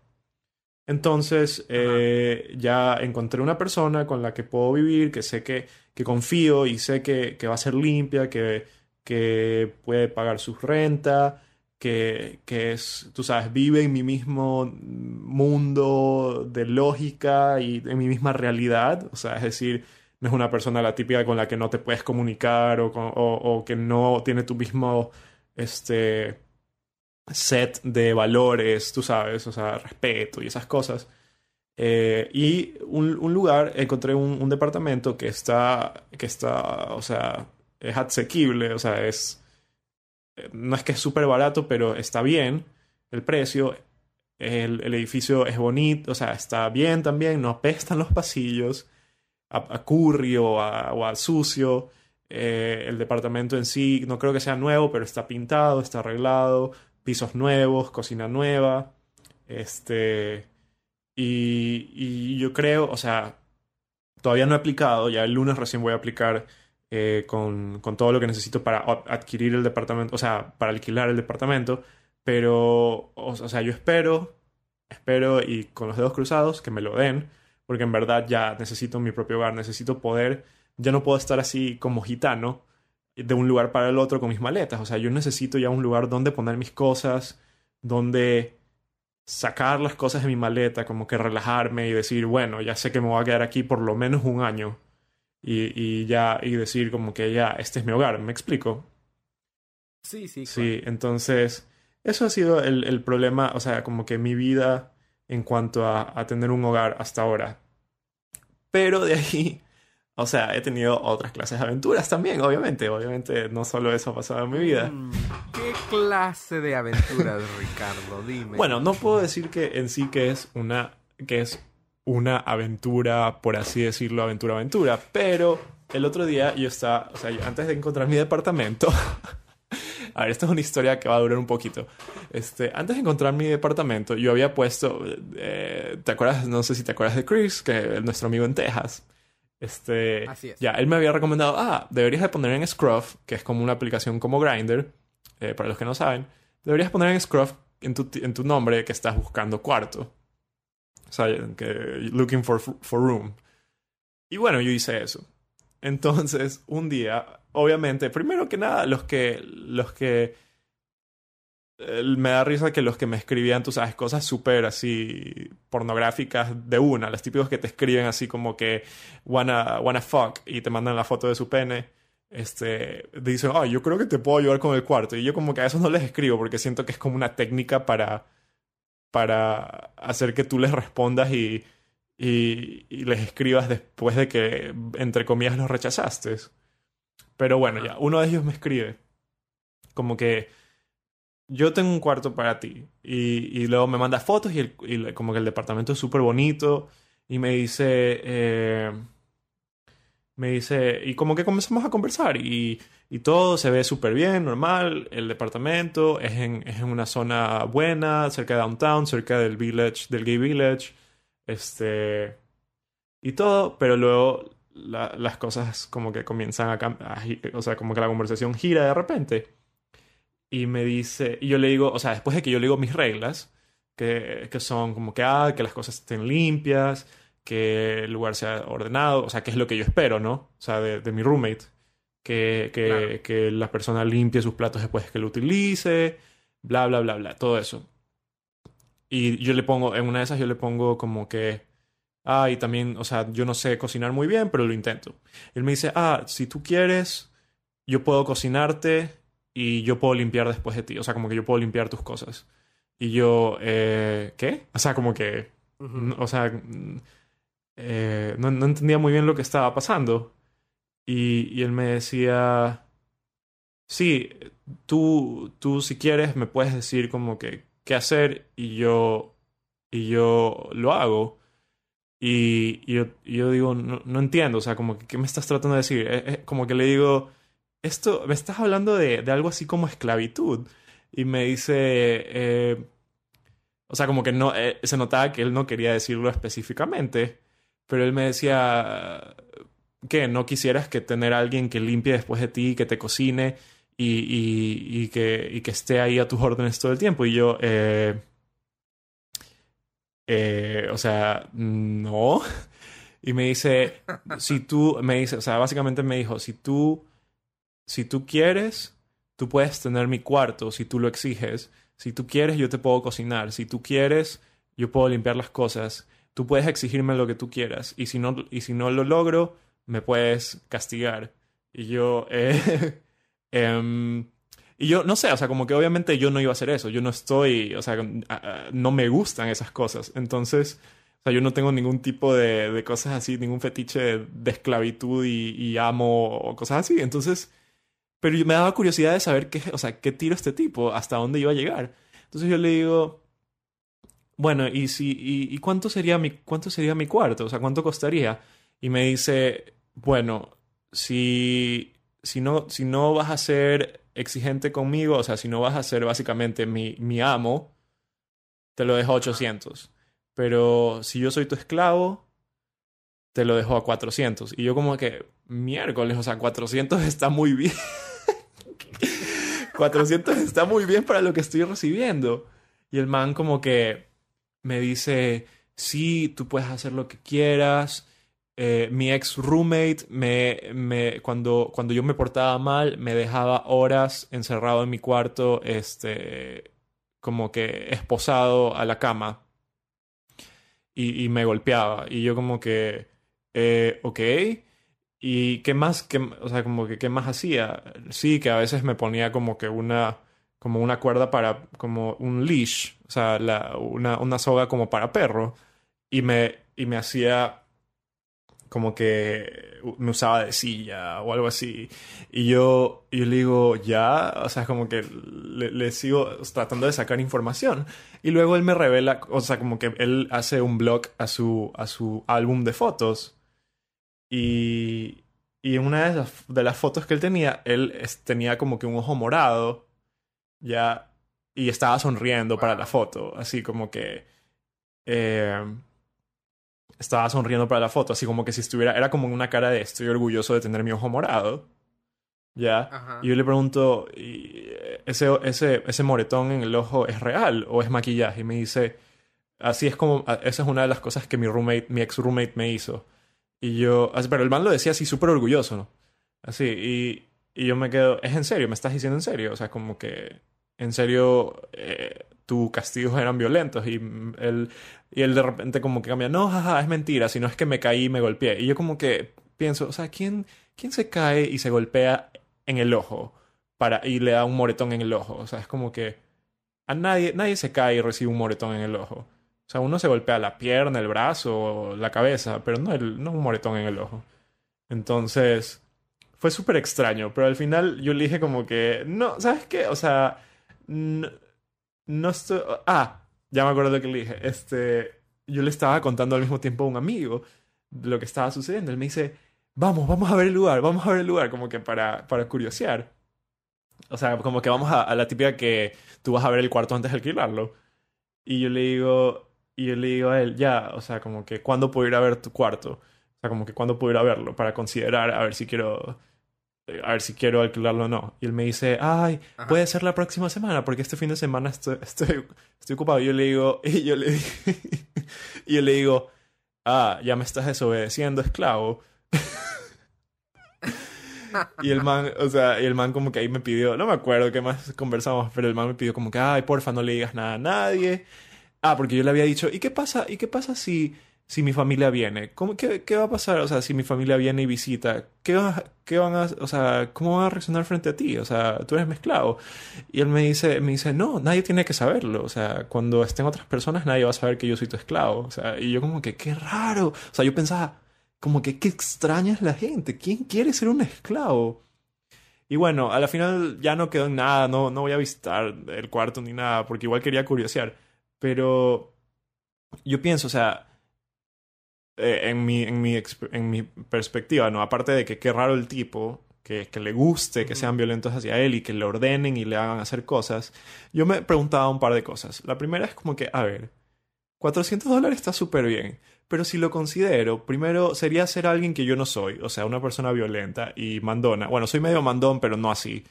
Entonces, eh, ya encontré una persona con la que puedo vivir, que sé que, que confío y sé que, que va a ser limpia, que, que puede pagar su renta, que, que es, tú sabes, vive en mi mismo mundo de lógica y en mi misma realidad. O sea, es decir, no es una persona la típica con la que no te puedes comunicar o, o, que no tiene tu mismo este, set de valores, tú sabes, o sea, respeto y esas cosas. Eh, y un, un, lugar, encontré un, departamento que está, que está, o sea, es asequible, o sea, es, no es que es súper barato, pero está bien el precio. El, el, edificio es bonito, o sea, está bien también, no apestan los pasillos a, curry o a, sucio. Eh, el departamento en sí no creo que sea nuevo, pero está pintado, está arreglado, pisos nuevos, cocina nueva. Este. Y, yo creo, o sea, todavía no he aplicado, ya el lunes recién voy a aplicar eh, con, con, todo lo que necesito para adquirir el departamento, o sea, para alquilar el departamento. Pero, o, sea, yo espero, espero y con los dedos cruzados que me lo den porque en verdad ya necesito mi propio hogar, necesito poder, ya no puedo estar así como gitano de un lugar para el otro con mis maletas, o sea, yo necesito ya un lugar donde poner mis cosas, donde sacar las cosas de mi maleta, como que relajarme y decir, bueno, ya sé que me voy a quedar aquí por lo menos un año y, y ya, y decir como que ya, este es mi hogar, ¿me explico? Sí, sí. Sí, entonces, eso ha sido el, el problema, o sea, como que mi vida en cuanto a, tener un hogar hasta ahora. Pero de ahí, o sea, he tenido otras clases de aventuras también, obviamente. Obviamente, no solo eso ha pasado en mi vida. Mm, ¿Qué clase de aventuras, Ricardo? Dime. Bueno, no puedo decir que en sí que es una, que es una aventura, por así decirlo, aventura, aventura. Pero el otro día yo estaba, o sea, antes de encontrar mi departamento, A ver, esta es una historia que va a durar un poquito. Este, antes de encontrar mi departamento, yo había puesto, eh, ¿te acuerdas? No sé si te acuerdas de Chris, que es nuestro amigo en Texas. Este, Así es. Ya, él me había recomendado, ah, deberías de poner en Scruff, que es como una aplicación como Grindr, eh, para los que no saben, deberías poner en Scruff en tu, en tu nombre que estás buscando cuarto. O sea, que looking for, for room. Y bueno, yo hice eso. Entonces, un día obviamente, primero que nada, los que, los que, me da risa que los que me escribían, tú sabes, cosas súper así pornográficas de una, los típicos que te escriben así como que wanna, wanna fuck y te mandan la foto de su pene, este, dicen, ah, yo creo que te puedo ayudar con el cuarto. Y yo como que a esos no les escribo porque siento que es como una técnica para, para hacer que tú les respondas y, y, y les escribas después de que, entre comillas, los rechazaste. Pero bueno, ya, uno de ellos me escribe como que yo tengo un cuarto para ti. Y, y luego me manda fotos y, el, y como que el departamento es súper bonito. Y me dice, eh, me dice, y como que comenzamos a conversar. Y, y todo se ve súper bien, normal. El departamento es en, es en una zona buena, cerca de downtown, cerca del village, del gay village. Este. Y todo, pero luego las cosas como que comienzan a cambiar, o sea, como que la conversación gira de repente. Y me dice, y yo le digo, o sea, después de que yo le digo mis reglas, que, que son como que, ah, que las cosas estén limpias, que el lugar sea ordenado, o sea, que es lo que yo espero, ¿no? O sea, de, de mi roommate. Que, que, que la persona limpie sus platos después que lo utilice, bla, bla, bla, bla, todo eso. Y yo le pongo, en una de esas yo le pongo como que, Ah, y también, o sea, yo no sé cocinar muy bien, pero lo intento. Él me dice, ah, si tú quieres, yo puedo cocinarte y yo puedo limpiar después de ti. O sea, como que yo puedo limpiar tus cosas. Y yo, eh, ¿qué? O sea, como que, o sea, eh, no, no, entendía muy bien lo que estaba pasando. Y, y él me decía, sí, tú, tú si quieres me puedes decir como que qué hacer y yo, y yo lo hago. Y, yo, yo, digo, no, no, entiendo, o sea, como que, ¿qué me estás tratando de decir? Eh, eh, como que le digo, esto, me estás hablando de, de, algo así como esclavitud. Y me dice, eh, o sea, como que no, se notaba que él no quería decirlo específicamente, pero él me decía, ¿qué? ¿No quisieras que tener a alguien que limpie después de ti, que te cocine y, y, y que, y que esté ahí a tus órdenes todo el tiempo? Y yo, eh, eh, o sea, no. Y me dice, si tú, me dice, o sea, básicamente me dijo, si tú, si tú quieres, tú puedes tener mi cuarto, si tú lo exiges. Si tú quieres, yo te puedo cocinar. Si tú quieres, yo puedo limpiar las cosas. Tú puedes exigirme lo que tú quieras. Y si no, y si no lo logro, me puedes castigar. Y yo, eh, em, y yo, no sé, o sea, como que obviamente yo no iba a hacer eso. Yo no estoy, o sea, no me gustan esas cosas. Entonces, o sea, yo no tengo ningún tipo de, de cosas así, ningún fetiche de esclavitud y, y, amo o cosas así. Entonces, pero me daba curiosidad de saber qué, o sea, qué tiro este tipo, hasta dónde iba a llegar. Entonces yo le digo, bueno, ¿y, si, y, y cuánto, sería mi, cuánto sería mi cuarto? O sea, ¿cuánto costaría? Y me dice, bueno, si, si, no, si no vas a ser exigente conmigo, o sea, si no vas a ser básicamente mi, mi amo, te lo dejo a 800. Pero si yo soy tu esclavo, te lo dejo a 400. Y yo como que, miércoles, o sea, 400 está muy bien. 400 está muy bien para lo que estoy recibiendo. Y el man como que me dice, sí, tú puedes hacer lo que quieras. Eh, mi ex roommate me, me, cuando, cuando yo me portaba mal me dejaba horas encerrado en mi cuarto, este, como que esposado a la cama. Y, me golpeaba. Y yo como que, eh, ok, y qué más, qué, o sea, como que qué más hacía, sí, que a veces me ponía como que una, como una cuerda para, como un leash, o sea, una, una soga como para perro. Y me, y me hacía como que me usaba de silla o algo así. Y yo, yo le digo, ya, o sea, como que le, le, sigo tratando de sacar información. Y luego él me revela, o sea, como que él hace un blog a su, a su álbum de fotos. Y, y en una de las, de las fotos que él tenía, él es, tenía como que un ojo morado, ya, y estaba sonriendo para la foto, así como que... Eh, estaba sonriendo para la foto, así como que si estuviera, era como una cara de estoy orgulloso de tener mi ojo morado. ¿Ya? Ajá. Y yo le pregunto, ¿y ese, ese, ese moretón en el ojo es real o es maquillaje? Y me dice, así es como, esa es una de las cosas que mi roommate, mi ex roommate me hizo. Y yo, pero el man lo decía así súper orgulloso, ¿no? Así, y, y yo me quedo, ¿es en serio? ¿Me estás diciendo en serio? O sea, como que, en serio, eh, tus castigos eran violentos y él, y él de repente como que cambia, no, jaja, es mentira, sino es que me caí y me golpeé. Y yo como que pienso, o sea, ¿quién, quién se cae y se golpea en el ojo para, y le da un moretón en el ojo? O sea, es como que a nadie, nadie se cae y recibe un moretón en el ojo. O sea, uno se golpea la pierna, el brazo, la cabeza, pero no, el, no un moretón en el ojo. Entonces, fue súper extraño, pero al final yo le dije como que, no, ¿sabes qué? O sea, no, estoy... Ah, ya me acuerdo lo que le dije. Este, yo le estaba contando al mismo tiempo a un amigo lo que estaba sucediendo. Él me dice, vamos, vamos a ver el lugar, vamos a ver el lugar, como que para, para curiosear. O sea, como que vamos a, a la típica que tú vas a ver el cuarto antes de alquilarlo. Y yo le digo, y yo le digo a él, ya, o sea, como que, ¿cuándo puedo ir a ver tu cuarto? O sea, como que, ¿cuándo puedo ir a verlo? Para considerar, a ver si quiero a ver si quiero alquilarlo o no. Y él me dice, ay, Ajá. puede ser la próxima semana, porque este fin de semana estoy, estoy, estoy ocupado. Y yo le digo, y yo le, y yo le digo, ah, ya me estás desobedeciendo, esclavo. y el man, o sea, y el man como que ahí me pidió, no me acuerdo qué más conversamos, pero el man me pidió como que, ay, porfa, no le digas nada a nadie. Ah, porque yo le había dicho, ¿y qué pasa? ¿Y qué pasa si si mi familia viene? ¿Cómo, qué, qué, va a pasar? O sea, si mi familia viene y visita, ¿qué, va, qué van a, o sea, ¿cómo van a reaccionar frente a ti? O sea, tú eres mezclado. Y él me dice, me dice, no, nadie tiene que saberlo. O sea, cuando estén otras personas, nadie va a saber que yo soy tu esclavo. O sea, y yo como que, qué raro. O sea, yo pensaba, como que, qué extraña es la gente. ¿Quién quiere ser un esclavo? Y bueno, a la final ya no quedó en nada, no, no voy a visitar el cuarto ni nada, porque igual quería curiosear. Pero yo pienso, o sea, eh, en, mi, en, mi, en mi perspectiva, ¿no? Aparte de que qué raro el tipo, que, que le guste que sean violentos hacia él y que le ordenen y le hagan hacer cosas, yo me preguntaba un par de cosas. La primera es como que, a ver, 400 dólares está súper bien. Pero si lo considero, primero sería ser alguien que yo no soy, o sea, una persona violenta y mandona. Bueno, soy medio mandón, pero no así.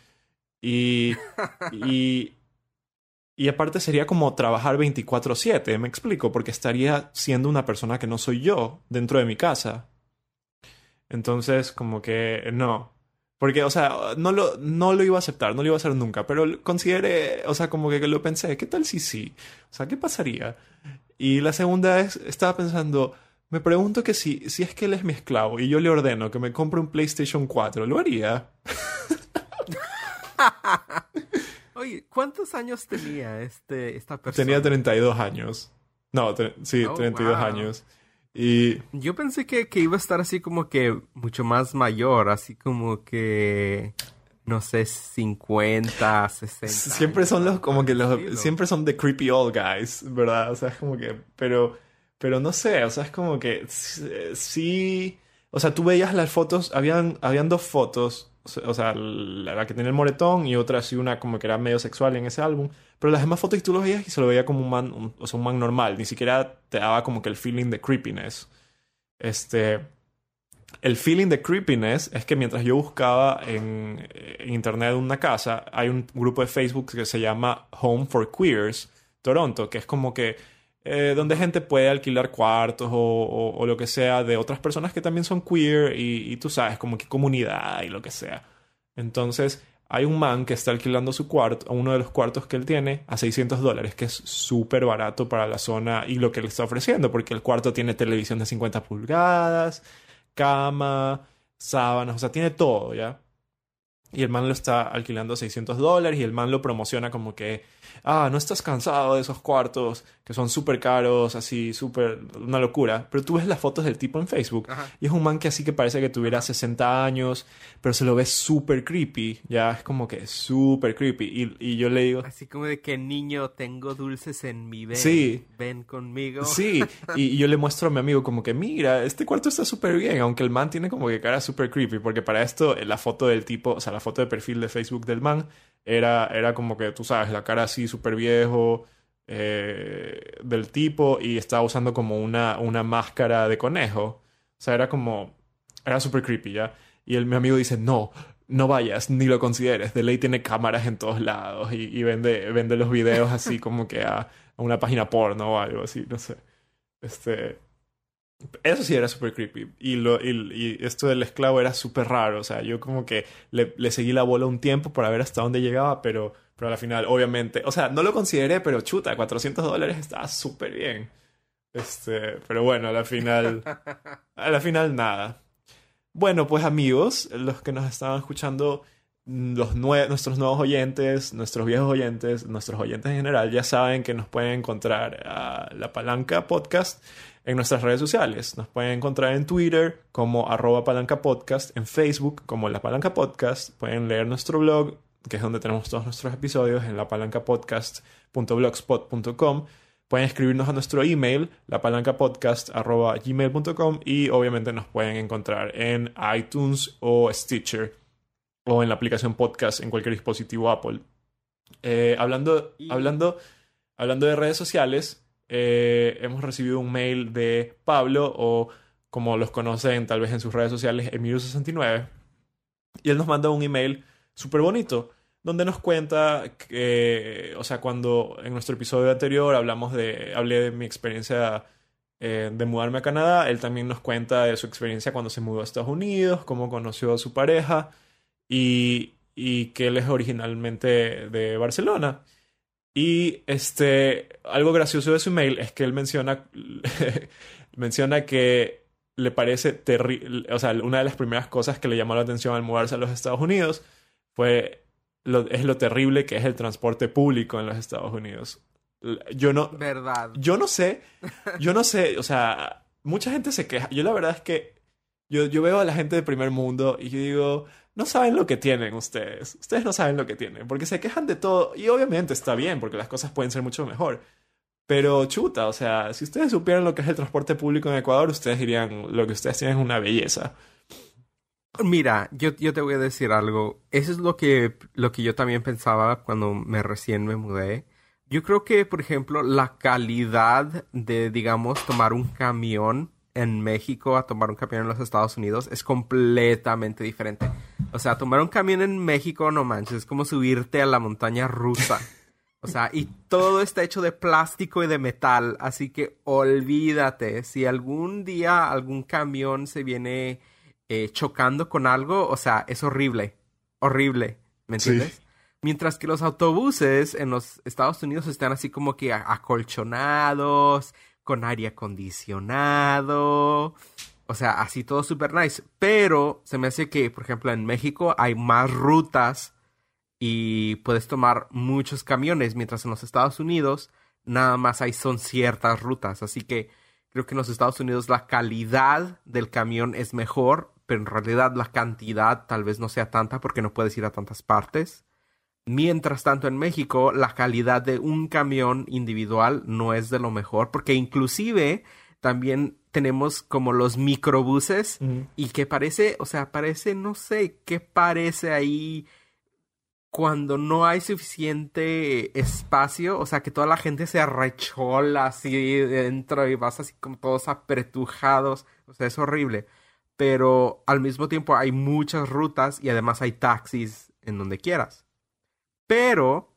Y, y, y aparte sería como trabajar 24/7, me explico, porque estaría siendo una persona que no soy yo dentro de mi casa. Entonces, como que no. Porque, o sea, no lo, no lo iba a aceptar, no lo iba a hacer nunca, pero consideré, o sea, como que lo pensé, ¿qué tal si sí? O sea, ¿qué pasaría? Y la segunda es, estaba pensando, me pregunto que si, si es que él es mi esclavo y yo le ordeno que me compre un PlayStation 4, ¿lo haría? Oye, ¿cuántos años tenía este, esta persona? Tenía 32 años. No, sí, 32 años. Y... Yo pensé que, que, iba a estar así como que mucho más mayor, así como que... No sé, 50, 60. Siempre son los, como que los... Siempre son the creepy old guys, ¿verdad? O sea, es como que... Pero... Pero no sé, o sea, es como que... Sí... O sea, tú veías las fotos, habían, habían dos fotos o sea, la, que tenía el moretón y otra así una como que era medio sexual en ese álbum. Pero las demás fotos tú lo veías y se lo veía como un man, o sea, un man normal. Ni siquiera te daba como que el feeling de creepiness. Este... El feeling de creepiness es que mientras yo buscaba en, internet una casa, hay un grupo de Facebook que se llama Home for Queers Toronto, que es como que eh, donde gente puede alquilar cuartos o, lo que sea de otras personas que también son queer y, y, tú sabes, como que comunidad y lo que sea. Entonces, hay un man que está alquilando su cuarto, uno de los cuartos que él tiene, a 600 dólares, que es súper barato para la zona y lo que le está ofreciendo, porque el cuarto tiene televisión de 50 pulgadas, cama, sábanas, o sea, tiene todo, ¿ya? Y el man lo está alquilando a 600 dólares y el man lo promociona como que ah, no estás cansado de esos cuartos que son súper caros, así, súper, una locura. Pero tú ves las fotos del tipo en Facebook y es un man que así que parece que tuviera 60 años, pero se lo ve súper creepy, ya es como que súper creepy. Y, y, yo le digo... Así como de que niño, tengo dulces en mi ven. Sí. Ven conmigo. Sí, y, y yo le muestro a mi amigo como que, mira, este cuarto está súper bien, aunque el man tiene como que cara súper creepy, porque para esto la foto del tipo, o sea, la foto de perfil de Facebook del man era, era como que, tú sabes, la cara así súper viejo eh, del tipo y estaba usando como una, una máscara de conejo. O sea, era como... Era súper creepy, ¿ya? Y el, mi amigo dice, no, no vayas, ni lo consideres. De ley tiene cámaras en todos lados y, y vende, vende los videos así como que a, a, una página porno o algo así, no sé. Este... Eso sí era súper creepy. Y, lo, y, y, esto del esclavo era súper raro. O sea, yo como que le, le, seguí la bola un tiempo para ver hasta dónde llegaba, pero, pero al final, obviamente, o sea, no lo consideré, pero chuta, 400 dólares estaba súper bien. Este, pero bueno, a la final, a la final nada. Bueno, pues amigos, los que nos estaban escuchando, los nue nuestros nuevos oyentes, nuestros viejos oyentes, nuestros oyentes en general, ya saben que nos pueden encontrar a La Palanca Podcast en nuestras redes sociales. Nos pueden encontrar en Twitter como arroba palanca podcast, en Facebook como La Palanca Podcast. Pueden leer nuestro blog, que es donde tenemos todos nuestros episodios, en lapalancapodcast.blogspot.com. Pueden escribirnos a nuestro email, lapalancapodcast.gmail.com y obviamente nos pueden encontrar en iTunes o Stitcher o en la aplicación podcast en cualquier dispositivo Apple. Eh, hablando, hablando, hablando de redes sociales, eh, hemos recibido un mail de Pablo o como los conocen tal vez en sus redes sociales, Emilio69. Y él nos manda un email súper bonito donde nos cuenta que, o sea, cuando en nuestro episodio anterior hablamos de, hablé de mi experiencia eh, de mudarme a Canadá, él también nos cuenta de su experiencia cuando se mudó a Estados Unidos, cómo conoció a su pareja y, y que él es originalmente de Barcelona. Y este, algo gracioso de su email es que él menciona, menciona que le parece terrible, o sea, una de las primeras cosas que le llamó la atención al mudarse a los Estados Unidos fue lo, es lo terrible que es el transporte público en los Estados Unidos. Yo no, verdad. Yo no sé, yo no sé, o sea, mucha gente se queja. Yo la verdad es que yo, yo veo a la gente de primer mundo y yo digo, no saben lo que tienen ustedes. Ustedes no saben lo que tienen, porque se quejan de todo. Y obviamente está bien, porque las cosas pueden ser mucho mejor. Pero chuta, o sea, si ustedes supieran lo que es el transporte público en Ecuador, ustedes dirían, lo que ustedes tienen es una belleza. Mira, yo, yo te voy a decir algo. Eso es lo que, lo que yo también pensaba cuando me recién me mudé. Yo creo que, por ejemplo, la calidad de, digamos, tomar un camión en México a tomar un camión en los Estados Unidos es completamente diferente. O sea, tomar un camión en México, no manches, es como subirte a la montaña rusa. O sea, y todo está hecho de plástico y de metal, así que olvídate, si algún día algún camión se viene eh, chocando con algo, o sea, es horrible, horrible, ¿me entiendes? Mientras que los autobuses en los Estados Unidos están así como que acolchonados, con aire acondicionado, o sea, así todo super nice. Pero se me hace que, por ejemplo, en México hay más rutas y puedes tomar muchos camiones, mientras en los Estados Unidos nada más hay son ciertas rutas. Así que creo que en los Estados Unidos la calidad del camión es mejor, pero en realidad la cantidad tal vez no sea tanta porque no puedes ir a tantas partes. Mientras tanto en México la calidad de un camión individual no es de lo mejor porque inclusive también tenemos como los microbuses y que parece, o sea, parece, no sé, qué parece ahí cuando no hay suficiente espacio, o sea, que toda la gente se arrechola así dentro y vas así como todos apretujados, o sea, es horrible. Pero al mismo tiempo hay muchas rutas y además hay taxis en donde quieras. Pero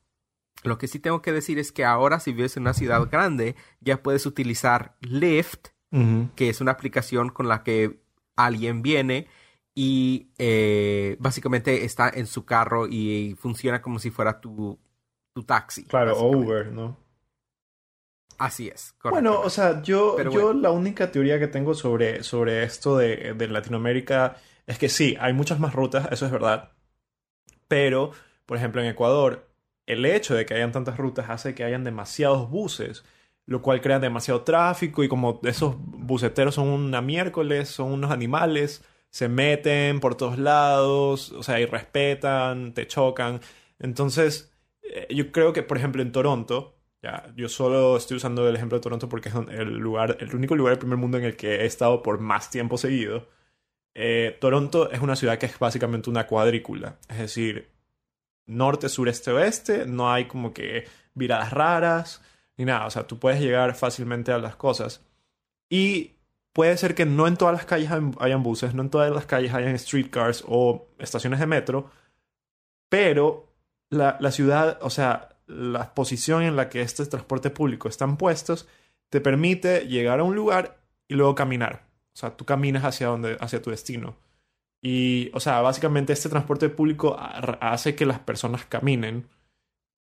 lo que sí tengo que decir es que ahora si vives en una ciudad grande, ya puedes utilizar Lyft, que es una aplicación con la que alguien viene y eh, básicamente está en su carro y funciona como si fuera tu, tu taxi. Claro, Uber, ¿no? Así es. Bueno, o sea, yo, yo la única teoría que tengo sobre, sobre esto de, de, Latinoamérica es que sí, hay muchas más rutas, eso es verdad. Pero, por ejemplo, en Ecuador, el hecho de que hayan tantas rutas hace que hayan demasiados buses, lo cual crea demasiado tráfico y como esos buceteros son una miércoles, son unos animales se meten por todos lados, o sea, y respetan, te chocan. Entonces, eh, yo creo que, por ejemplo, en Toronto, ya, yo solo estoy usando el ejemplo de Toronto porque es el lugar, el único lugar del primer mundo en el que he estado por más tiempo seguido. Eh, Toronto es una ciudad que es básicamente una cuadrícula, es decir, norte, sureste, oeste, no hay como que viradas raras ni nada, o sea, tú puedes llegar fácilmente a las cosas. Y puede ser que no en todas las calles hayan buses, no en todas las calles hayan streetcars o estaciones de metro, pero la, ciudad, o sea, la posición en la que este transporte público están puestos, te permite llegar a un lugar y luego caminar. O sea, tú caminas hacia, donde, hacia tu destino. Y, o sea, básicamente este transporte público hace que las personas caminen.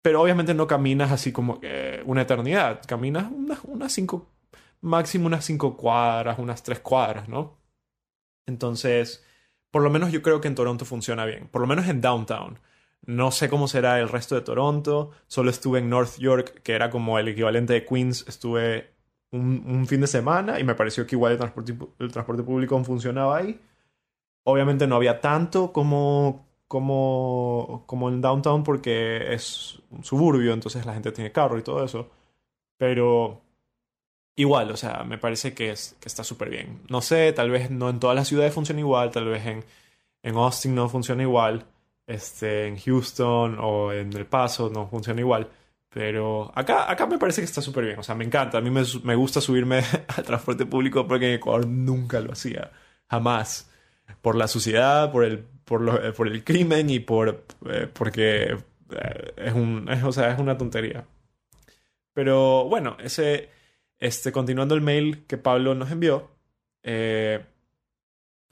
Pero obviamente no caminas así como una eternidad. Caminas unas, cinco máximo unas 5 cuadras, unas 3 cuadras, ¿no? Entonces, por lo menos yo creo que en Toronto funciona bien, por lo menos en downtown. No sé cómo será el resto de Toronto, solo estuve en North York, que era como el equivalente de Queens, estuve un, fin de semana y me pareció que igual el transporte, el transporte público funcionaba ahí. Obviamente no había tanto como, como, como en downtown porque es un suburbio, entonces la gente tiene carro y todo eso. Pero igual, o sea, me parece que, es, que está súper bien. No sé, tal vez no en todas las ciudades funciona igual, tal vez en, en Austin no funciona igual, este, en Houston o en El Paso no funciona igual. Pero acá, acá me parece que está súper bien. O sea, me encanta. A mí me, me gusta subirme al transporte público porque en Ecuador nunca lo hacía. Jamás. Por la suciedad, por el, por, lo, por el crimen y por, eh, porque eh, es, un, o sea, es una tontería. Pero bueno, ese, este, continuando el mail que Pablo nos envió, eh,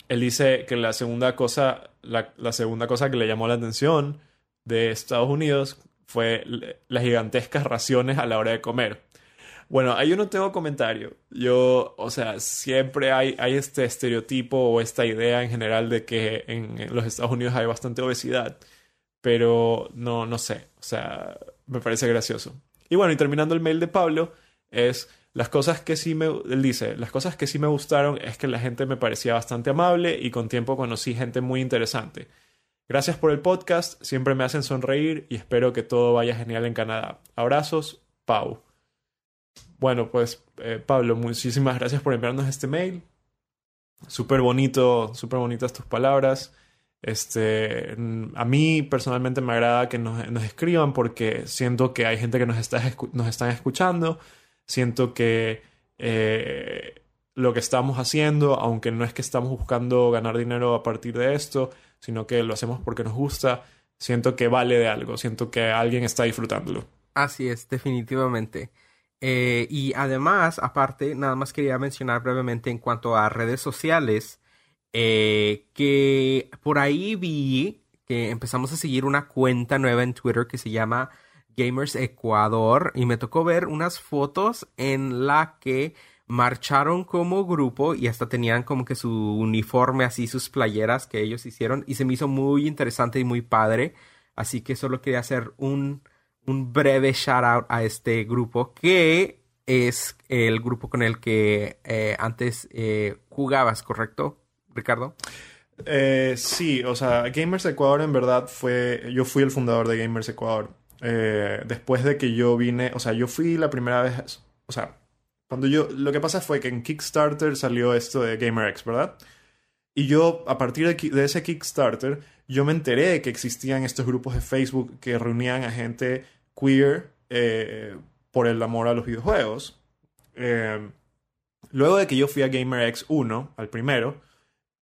él dice que la segunda cosa, la, segunda cosa que le llamó la atención de Estados Unidos fue las gigantescas raciones a la hora de comer. Bueno, ahí yo no tengo comentario. Yo, o sea, siempre hay, hay este estereotipo o esta idea en general de que en, los Estados Unidos hay bastante obesidad. Pero no, no sé. O sea, me parece gracioso. Y bueno, y terminando el mail de Pablo, es las cosas que sí me, él dice, las cosas que sí me gustaron es que la gente me parecía bastante amable y con tiempo conocí gente muy interesante. Gracias por el podcast, siempre me hacen sonreír y espero que todo vaya genial en Canadá. Abrazos, Pau. Bueno, pues eh, Pablo, muchísimas gracias por enviarnos este mail. Súper bonito, súper bonitas tus palabras. Este, a mí personalmente me agrada que nos, escriban porque siento que hay gente que nos está nos están escuchando, siento que eh, lo que estamos haciendo, aunque no es que estamos buscando ganar dinero a partir de esto, sino que lo hacemos porque nos gusta, siento que vale de algo, siento que alguien está disfrutándolo. Así es, definitivamente. Eh, y además, aparte, nada más quería mencionar brevemente en cuanto a redes sociales, eh, que por ahí vi que empezamos a seguir una cuenta nueva en Twitter que se llama Gamers Ecuador y me tocó ver unas fotos en la que marcharon como grupo y hasta tenían como que su uniforme así, sus playeras que ellos hicieron y se me hizo muy interesante y muy padre. Así que solo quería hacer un, un breve shout out a este grupo que es el grupo con el que eh, antes eh, jugabas, ¿correcto, Ricardo? Eh, sí, o sea, Gamers Ecuador en verdad fue, yo fui el fundador de Gamers Ecuador. después de que yo vine, o sea, yo fui la primera vez, o sea, cuando yo, lo que pasa fue que en Kickstarter salió esto de GamerX, ¿verdad? Y yo, a partir de, ese Kickstarter, yo me enteré de que existían estos grupos de Facebook que reunían a gente queer eh, por el amor a los videojuegos. Eh, luego de que yo fui a GamerX 1, al primero,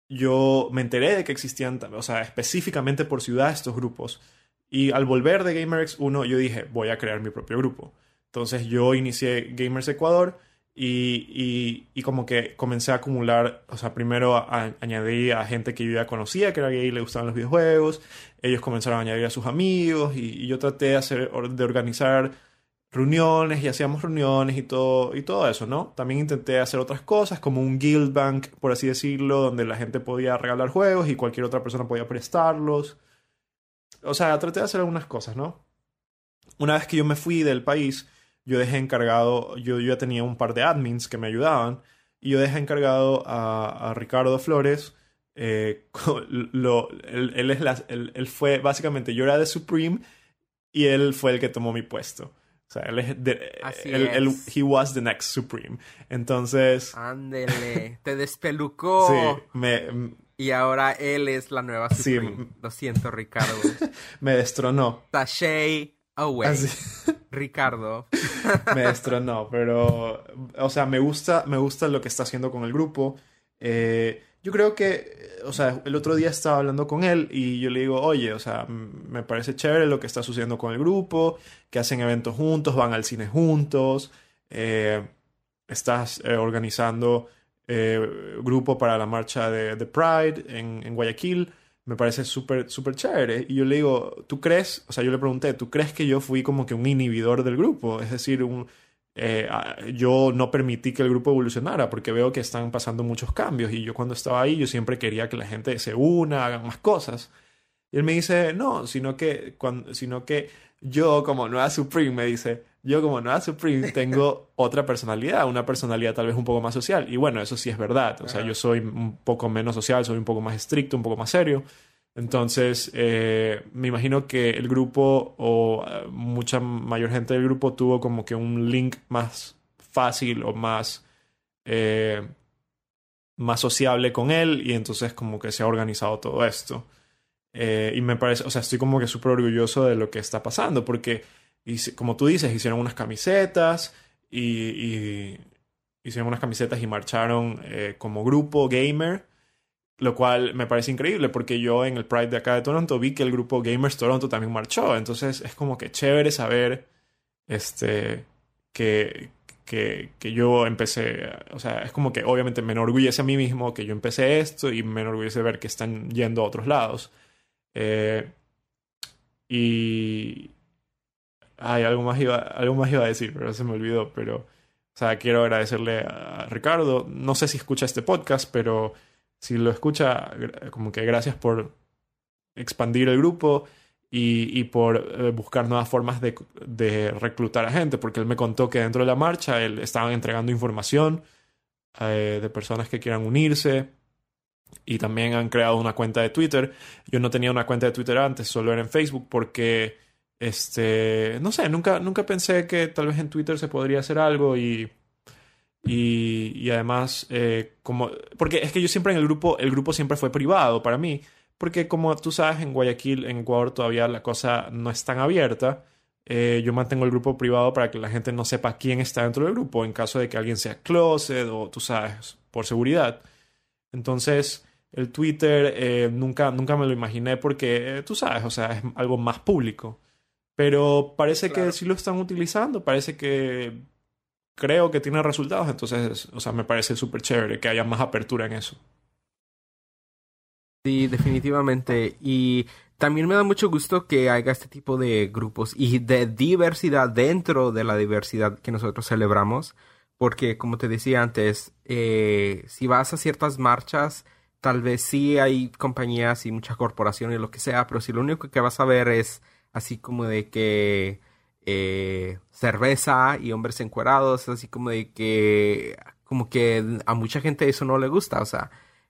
yo me enteré de que existían, o sea, específicamente por ciudad estos grupos. Y al volver de GamerX 1, yo dije, voy a crear mi propio grupo. Entonces yo inicié Gamers Ecuador y, y, como que comencé a acumular, o sea, primero añadí a gente que yo ya conocía, que era gay y le gustaban los videojuegos, ellos comenzaron a añadir a sus amigos y, yo traté de, hacer, de organizar reuniones y hacíamos reuniones y todo, y todo eso, ¿no? También intenté hacer otras cosas, como un guild bank, por así decirlo, donde la gente podía regalar juegos y cualquier otra persona podía prestarlos. O sea, traté de hacer algunas cosas, ¿no? Una vez que yo me fui del país, yo dejé encargado, yo, ya tenía un par de admins que me ayudaban, y yo dejé encargado a, Ricardo Flores. Eh, lo, él, es la, él, fue, básicamente, yo era de Supreme y él fue el que tomó mi puesto. O sea, él es, él, he was the next Supreme. Entonces... Ándele, te despelucó. Sí, me... Y ahora él es la nueva Supreme. Sí, Lo siento, Ricardo. me destronó. Sashay away. Ricardo. me destronó, pero, o sea, me gusta, me gusta lo que está haciendo con el grupo. Eh, yo creo que, o sea, el otro día estaba hablando con él y yo le digo, oye, o sea, me parece chévere lo que está sucediendo con el grupo, que hacen eventos juntos, van al cine juntos, eh, estás eh, organizando grupo para la marcha de, Pride en, en Guayaquil me parece súper, súper chévere. Y yo le digo, ¿tú crees? O sea, yo le pregunté, ¿tú crees que yo fui como que un inhibidor del grupo? Es decir, un, eh, yo no permití que el grupo evolucionara porque veo que están pasando muchos cambios y yo cuando estaba ahí yo siempre quería que la gente se una, hagan más cosas. Y él me dice, no, sino que, cuando, sino que yo como nueva Supreme me dice, yo como nueva Supreme tengo otra personalidad, una personalidad tal vez un poco más social. Y bueno, eso sí es verdad. O sea, yo soy un poco menos social, soy un poco más estricto, un poco más serio. Entonces, eh, me imagino que el grupo o eh, mucha mayor gente del grupo tuvo como que un link más fácil o más, eh, más sociable con él y entonces como que se ha organizado todo esto. y me parece, o sea, estoy como que súper orgulloso de lo que está pasando porque y como tú dices, hicieron unas camisetas y, hicieron unas camisetas y marcharon eh, como grupo gamer, lo cual me parece increíble porque yo en el Pride de acá de Toronto vi que el grupo Gamers Toronto también marchó, entonces es como que chévere saber este, que, que, que, yo empecé, o sea, es como que obviamente me enorgullece a mí mismo que yo empecé esto y me enorgullece ver que están yendo a otros lados. Eh, y, Ay, algo más iba, algo más iba a decir, pero se me olvidó. Pero, o sea, quiero agradecerle a Ricardo. No sé si escucha este podcast, pero si lo escucha, como que gracias por expandir el grupo y, y por eh, buscar nuevas formas de, de, reclutar a gente, porque él me contó que dentro de la marcha él, estaban entregando información eh, de personas que quieran unirse y también han creado una cuenta de Twitter. Yo no tenía una cuenta de Twitter antes, solo era en Facebook porque este, no sé, nunca, nunca pensé que tal vez en Twitter se podría hacer algo y, y, además, eh, como, porque es que yo siempre en el grupo, el grupo siempre fue privado para mí, porque como tú sabes, en Guayaquil, en Ecuador, todavía la cosa no es tan abierta. Eh, yo mantengo el grupo privado para que la gente no sepa quién está dentro del grupo en caso de que alguien sea closet o tú sabes, por seguridad. Entonces, el Twitter eh, nunca, nunca me lo imaginé porque tú sabes, o sea, es algo más público. Pero parece que sí lo están utilizando, parece que creo que tiene resultados, entonces, o sea, me parece súper chévere que haya más apertura en eso. Sí, definitivamente. Y también me da mucho gusto que haya este tipo de grupos y de diversidad dentro de la diversidad que nosotros celebramos. Porque, como te decía antes, eh, si vas a ciertas marchas, tal vez sí hay compañías y muchas corporaciones y lo que sea, pero si lo único que vas a ver es así como de que eh, cerveza y hombres encuerados, así como de que como que a mucha gente eso no le gusta, o sea,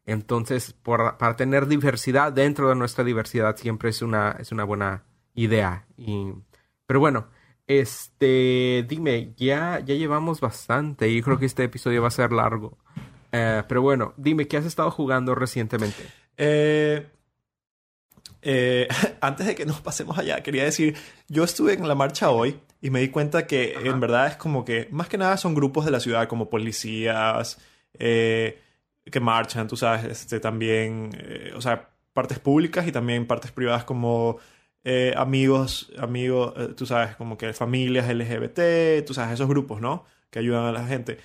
entonces, para tener diversidad dentro de nuestra diversidad siempre es una, es una buena idea. Y, pero bueno, este, dime, ya, ya llevamos bastante y creo que este episodio va a ser largo. Eh, pero bueno, dime, ¿qué has estado jugando recientemente? Eh, eh, antes de que nos pasemos allá, quería decir, yo estuve en la marcha hoy y me di cuenta que en verdad es como que, más que nada son grupos de la ciudad como policías, eh, que marchan, tú sabes, este, también, eh, o sea, partes públicas y también partes privadas como eh, amigos, amigos, eh, tú sabes, como que familias LGBT, tú sabes, esos grupos, ¿no? Que ayudan a la gente.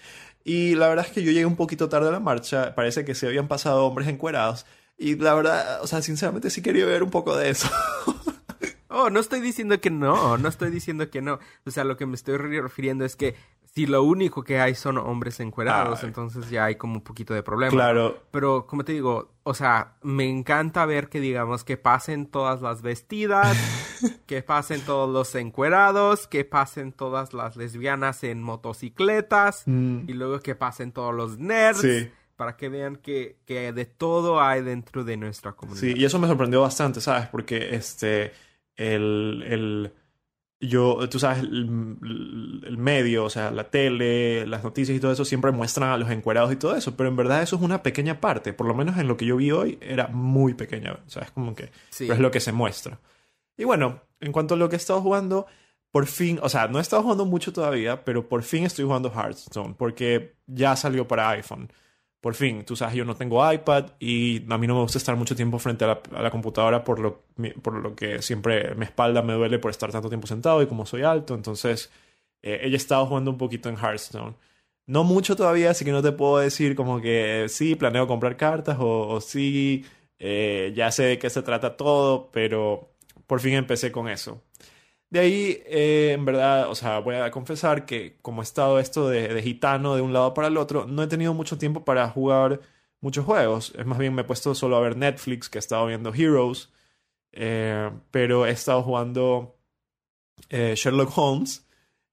Y la verdad es que yo llegué un poquito tarde a la marcha, parece que se habían pasado hombres encuerados. Y la verdad, o sea, sinceramente sí quería ver un poco de eso. oh, no estoy diciendo que no, no estoy diciendo que no. O sea, lo que me estoy refiriendo es que si lo único que hay son hombres encuerados, entonces ya hay como un poquito de problema. Claro. Pero como te digo, o sea, me encanta ver que digamos que pasen todas las vestidas, que pasen todos los encuerados, que pasen todas las lesbianas en motocicletas mm. y luego que pasen todos los nerds. Para que vean que, que de todo hay dentro de nuestra comunidad. Sí, y eso me sorprendió bastante, ¿sabes? Porque este, el, el yo, tú sabes, el, medio, o sea, la tele, las noticias y todo eso siempre muestran a los encuerados y todo eso, pero en verdad eso es una pequeña parte, por lo menos en lo que yo vi hoy era muy pequeña, o sea, es como que es lo que se muestra. Y bueno, en cuanto a lo que he estado jugando, por fin, o sea, no he estado jugando mucho todavía, pero por fin estoy jugando Hearthstone, porque ya salió para iPhone por fin, tú sabes, yo no tengo iPad y a mí no me gusta estar mucho tiempo frente a la, computadora por lo, por lo que siempre mi espalda me duele por estar tanto tiempo sentado y como soy alto, entonces eh, he estado jugando un poquito en Hearthstone. No mucho todavía, así que no te puedo decir como que sí, planeo comprar cartas o, sí, eh, ya sé de qué se trata todo, pero por fin empecé con eso. De ahí, eh, en verdad, o sea, voy a confesar que como he estado esto de, gitano de un lado para el otro, no he tenido mucho tiempo para jugar muchos juegos. Es más bien me he puesto solo a ver Netflix, que he estado viendo Heroes, eh, pero he estado jugando eh, Sherlock Holmes.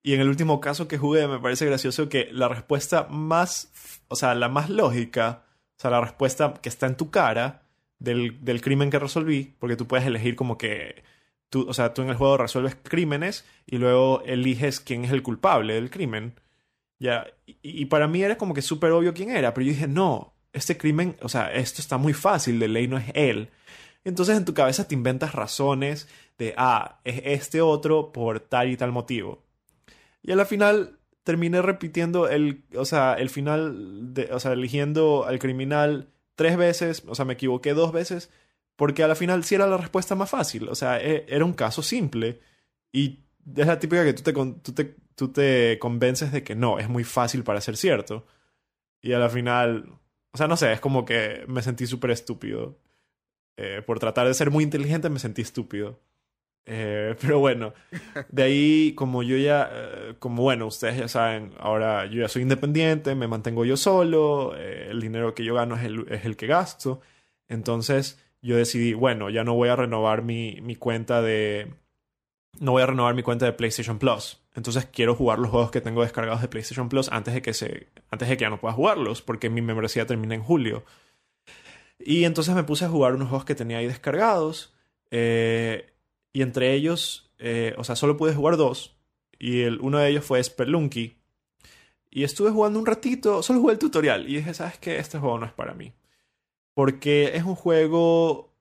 Y en el último caso que jugué me parece gracioso que la respuesta más, o sea, la más lógica, o sea, la respuesta que está en tu cara del, del crimen que resolví, porque tú puedes elegir como que tú, o sea, tú en el juego resuelves crímenes y luego eliges quién es el culpable del crimen. Ya, y, para mí era como que súper obvio quién era, pero yo dije, no, este crimen, o sea, esto está muy fácil, de ley no es él. Entonces en tu cabeza te inventas razones de, ah, es este otro por tal y tal motivo. Y a la final terminé repitiendo el, o sea, el final, de, o sea, eligiendo al criminal tres veces, o sea, me equivoqué dos veces porque a la final sí era la respuesta más fácil. O sea, e, era un caso simple. Y es la típica que tú te, tú te, tú te convences de que no, es muy fácil para ser cierto. Y a la final, o sea, no sé, es como que me sentí súper estúpido. Eh, por tratar de ser muy inteligente me sentí estúpido. Eh, pero bueno, de ahí como yo ya, eh, como bueno, ustedes ya saben, ahora yo ya soy independiente, me mantengo yo solo, el dinero que yo gano es el, es el que gasto. Entonces, yo decidí, bueno, ya no voy a renovar mi, mi cuenta de... No voy a renovar mi cuenta de PlayStation Plus. Entonces quiero jugar los juegos que tengo descargados de PlayStation Plus antes de que se. antes de que ya no pueda jugarlos, porque mi membresía termina en julio. Y entonces me puse a jugar unos juegos que tenía ahí descargados. Eh, y entre ellos, eh, o sea, solo pude jugar dos. Y el, uno de ellos fue Spelunky. Y estuve jugando un ratito, solo jugué el tutorial. Y dije, ¿sabes qué? Este juego no es para mí. Porque es un juego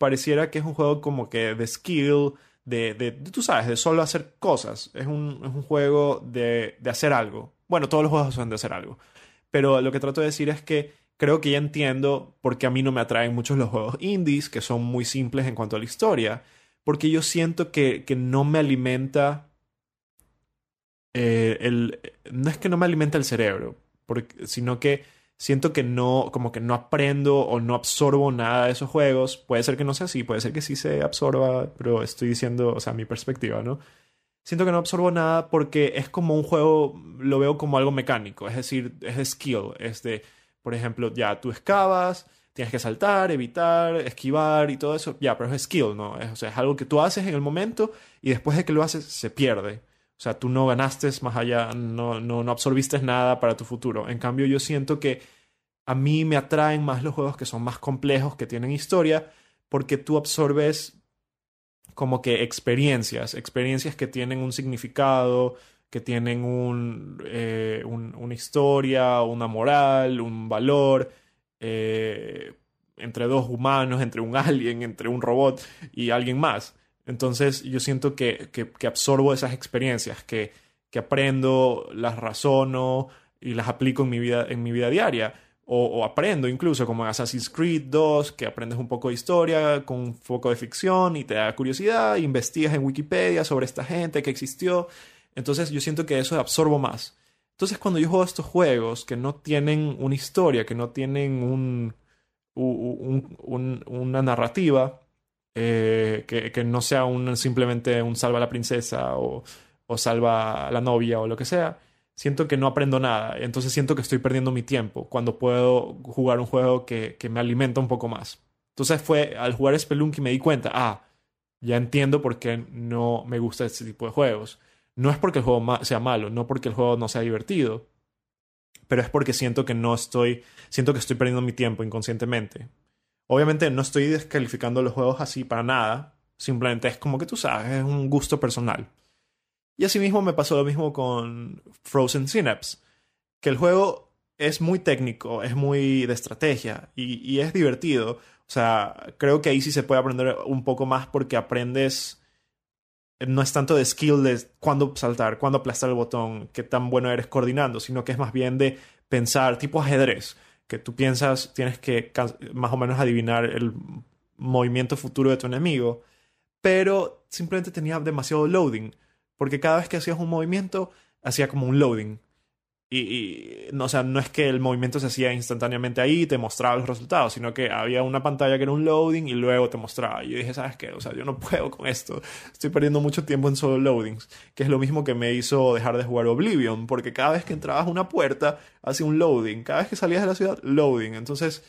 pareciera que es un juego como que de skill, de, de, tú sabes, de solo hacer cosas. Es un, es un juego de, de hacer algo. Bueno, todos los juegos son de hacer algo. Pero lo que trato de decir es que creo que ya entiendo por qué a mí no me atraen muchos los juegos indies, que son muy simples en cuanto a la historia, porque yo siento que, que no me alimenta eh, el, no es que no me alimenta el cerebro, sino que siento que no, como que no aprendo o no absorbo nada de esos juegos. Puede ser que no sea así, puede ser que sí se absorba, pero estoy diciendo, o sea, mi perspectiva, ¿no? Siento que no absorbo nada porque es como un juego, lo veo como algo mecánico, es decir, es skill, es de, por ejemplo, ya tú excavas, tienes que saltar, evitar, esquivar y todo eso, ya, pero es skill, ¿no? Es, o sea, es algo que tú haces en el momento y después de que lo haces se pierde. O sea, tú no ganaste más allá, no, no, no absorbiste nada para tu futuro. En cambio, yo siento que a mí me atraen más los juegos que son más complejos, que tienen historia, porque tú absorbes como que experiencias, experiencias que tienen un significado, que tienen un, eh, una historia, una moral, un valor, eh, entre dos humanos, entre un alien, entre un robot y alguien más. Entonces yo siento que, que, absorbo esas experiencias, que, que, aprendo, las razono y las aplico en mi vida, en mi vida diaria. O, aprendo incluso como en Assassin's Creed 2, que aprendes un poco de historia con un poco de ficción y te da curiosidad, investigas en Wikipedia sobre esta gente que existió. Entonces yo siento que eso absorbo más. Entonces cuando yo juego estos juegos que no tienen una historia, que no tienen un, un, una narrativa, eh, que, no sea un, simplemente un salva a la princesa o, o salva a la novia o lo que sea, siento que no aprendo nada. Entonces siento que estoy perdiendo mi tiempo cuando puedo jugar un juego que, que me alimenta un poco más. Entonces fue al jugar Spelunky me di cuenta, ah, ya entiendo por qué no me gusta este tipo de juegos. No es porque el juego sea malo, no porque el juego no sea divertido, pero es porque siento que no estoy, siento que estoy perdiendo mi tiempo inconscientemente. Obviamente no estoy descalificando los juegos así para nada. Simplemente es como que tú sabes, es un gusto personal. Y asimismo me pasó lo mismo con Frozen Synapse. Que el juego es muy técnico, es muy de estrategia y, es divertido. O sea, creo que ahí sí se puede aprender un poco más porque aprendes. No es tanto de skill de cuándo saltar, cuándo aplastar el botón, qué tan bueno eres coordinando, sino que es más bien de pensar, tipo ajedrez que tú piensas, tienes que más o menos adivinar el movimiento futuro de tu enemigo, pero simplemente tenía demasiado loading, porque cada vez que hacías un movimiento, hacía como un loading. Y, no, o sea, no es que el movimiento se hacía instantáneamente ahí y te mostraba los resultados, sino que había una pantalla que era un loading y luego te mostraba. Y yo dije, ¿sabes qué? O sea, yo no puedo con esto. Estoy perdiendo mucho tiempo en solo loadings. Que es lo mismo que me hizo dejar de jugar Oblivion, porque cada vez que entrabas a una puerta, hacía un loading. Cada vez que salías de la ciudad, loading. Entonces,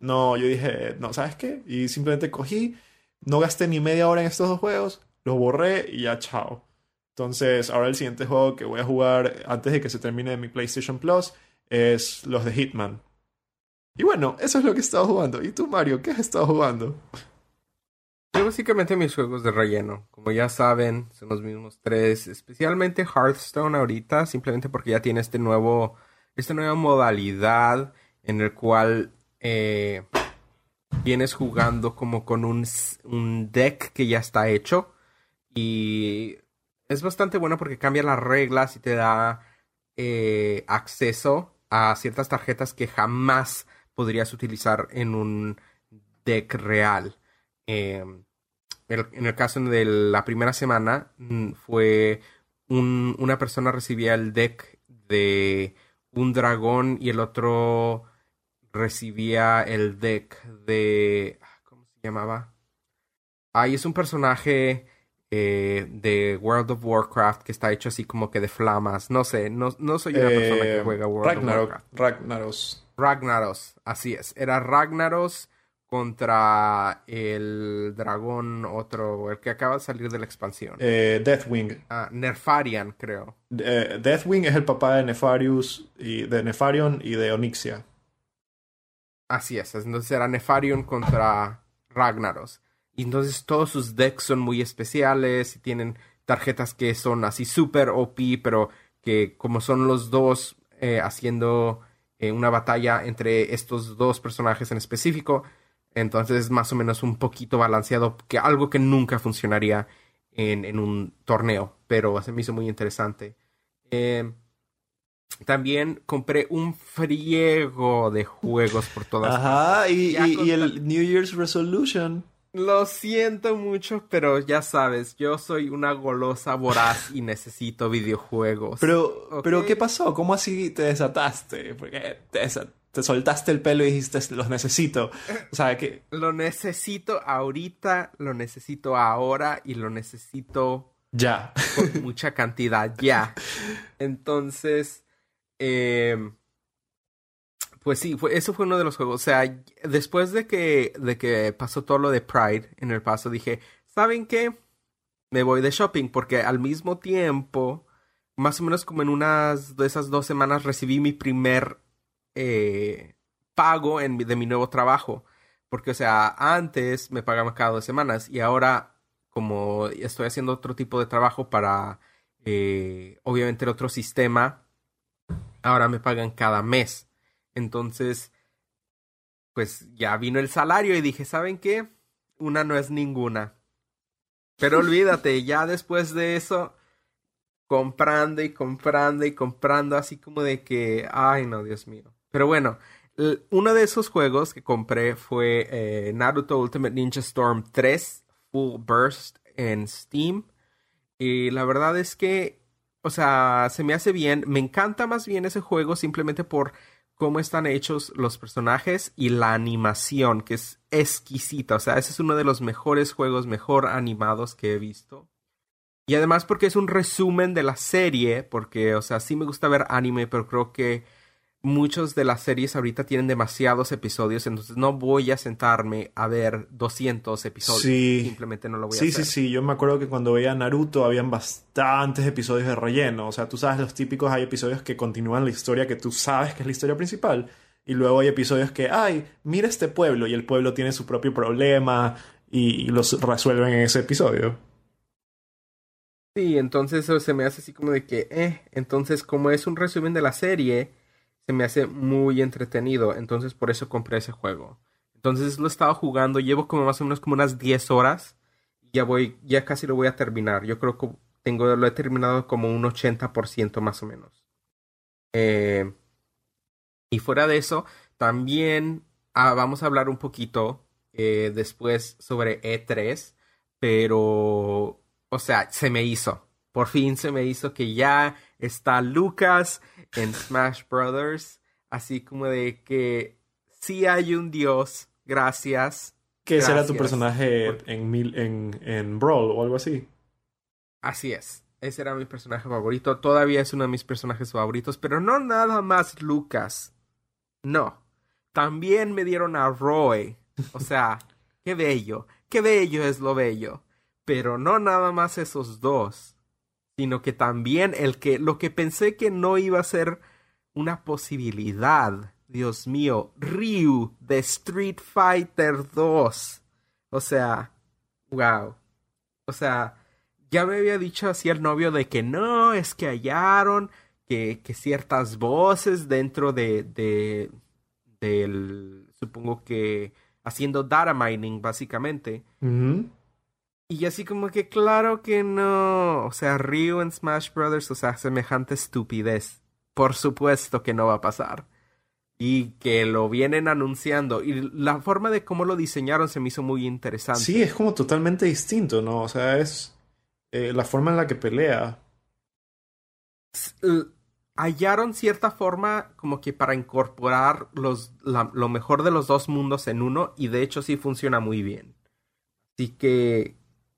no, yo dije, no, ¿sabes qué? Y simplemente cogí, no gasté ni media hora en estos dos juegos, los borré y ya, chao. Entonces, ahora el siguiente juego que voy a jugar antes de que se termine mi PlayStation Plus es los de Hitman. Y bueno, eso es lo que he estado jugando. ¿Y tú, Mario, qué has estado jugando? Yo básicamente mis juegos de relleno. Como ya saben, son los mismos tres. Especialmente Hearthstone ahorita, simplemente porque ya tiene este nuevo, esta nueva modalidad en el cual eh, vienes jugando como con un, un deck que ya está hecho. Y es bastante bueno porque cambia las reglas y te da eh, acceso a ciertas tarjetas que jamás podrías utilizar en un deck real. Em, en el caso de la primera semana mm, fue una persona recibía el deck de un dragón y el otro recibía el deck de... ¿Cómo se llamaba? Ahí es un personaje eh, de World of Warcraft que está hecho así como que de flamas. No sé, no, no soy una persona que eh, juega World of Warcraft. Ragnaros. Ragnaros, así es. Era Ragnaros contra el dragón otro, el que acaba de salir de la expansión. Eh, Deathwing. Ah, Nerfarian, creo. Deathwing es el papá de Nefarius y de Nefarion y de Onyxia. Así es, entonces era Nefarion contra Ragnaros. Y entonces todos sus decks son muy especiales y tienen tarjetas que son así super OP, pero que como son los dos eh, haciendo eh, una batalla entre estos dos personajes en específico, Entonces es más o menos un poquito balanceado, que algo que nunca funcionaría en, un torneo, pero se me hizo muy interesante. Eh, también compré un friego de juegos por todas Ajá, y, y, el New Year's Resolution. Lo siento mucho, pero ya sabes, yo soy una golosa voraz y necesito videojuegos. Pero, pero ¿qué pasó? ¿Cómo así te desataste? Porque te, te soltaste el pelo y dijiste, los necesito. O sea, que... Lo necesito ahorita, lo necesito ahora y lo necesito... Ya. Con mucha cantidad, ya. Entonces, eh, pues sí, fue, eso fue uno de los juegos. O sea, después de que, de que pasó todo lo de Pride en el paso, dije, ¿saben qué? Me voy de shopping porque al mismo tiempo, más o menos como en unas de esas dos semanas, recibí mi primer eh, pago en, de mi nuevo trabajo. Porque, o sea, antes me pagaban cada dos semanas y ahora, como estoy haciendo otro tipo de trabajo para, eh, obviamente, el otro sistema, ahora me pagan cada mes. Entonces, pues ya vino el salario y dije, ¿saben qué? Una no es ninguna. Pero olvídate, ya después de eso, comprando y comprando y comprando, así como de que, ay no, Dios mío. Pero bueno, uno de esos juegos que compré fue eh, Naruto Ultimate Ninja Storm 3 Full Burst en Steam. Y la verdad es que, o sea, se me hace bien. Me encanta más bien ese juego simplemente por cómo están hechos los personajes y la animación, que es exquisita. O sea, ese es uno de los mejores juegos mejor animados que he visto. Y además porque es un resumen de la serie, porque, o sea, sí me gusta ver anime, pero creo que muchos de las series ahorita tienen demasiados episodios, entonces no voy a sentarme a ver 200 episodios. Sí. Simplemente no lo voy a hacer. Sí, sí, sí. Yo me acuerdo que cuando veía Naruto habían bastantes episodios de relleno. O sea, tú sabes, los típicos hay episodios que continúan la historia que tú sabes que es la historia principal. Y luego hay episodios que, ay, mira este pueblo y el pueblo tiene su propio problema y, los resuelven en ese episodio. Sí, entonces se me hace así como de que, eh, entonces como es un resumen de la serie, se me hace muy entretenido. Entonces por eso compré ese juego. Entonces lo he estado jugando, llevo como más o menos como unas 10 horas. Ya voy, ya casi lo voy a terminar. Yo creo que tengo, lo he terminado como un 80% más o menos. Eh, y fuera de eso, también ah, vamos a hablar un poquito eh, después sobre E3. Pero, o sea, se me hizo. Por fin se me hizo que ya está Lucas en Smash Brothers, así como de que sí hay un dios, gracias. ¿Qué será tu personaje en, en, en Brawl o algo así? Así es. Ese era mi personaje favorito. Todavía es uno de mis personajes favoritos. Pero no nada más Lucas. No. También me dieron a Roy. O sea, qué bello. Qué bello es lo bello. Pero no nada más esos dos sino que también el que lo que pensé que no iba a ser una posibilidad. Dios mío, Ryu de Street Fighter 2. O sea, wow. O sea, ya me había dicho así el novio de que no, es que hallaron que, que ciertas voces dentro de, de del supongo que haciendo data mining básicamente y así como que claro que no. O sea, Ryu en Smash Brothers, o sea, semejante estupidez. Por supuesto que no va a pasar. Y que lo vienen anunciando. Y la forma de cómo lo diseñaron se me hizo muy interesante. Sí, es como totalmente distinto, ¿no? O sea, es eh, la forma en la que pelea. Hallaron cierta forma como que para incorporar los, lo mejor de los dos mundos en uno. Y de hecho sí funciona muy bien. Así que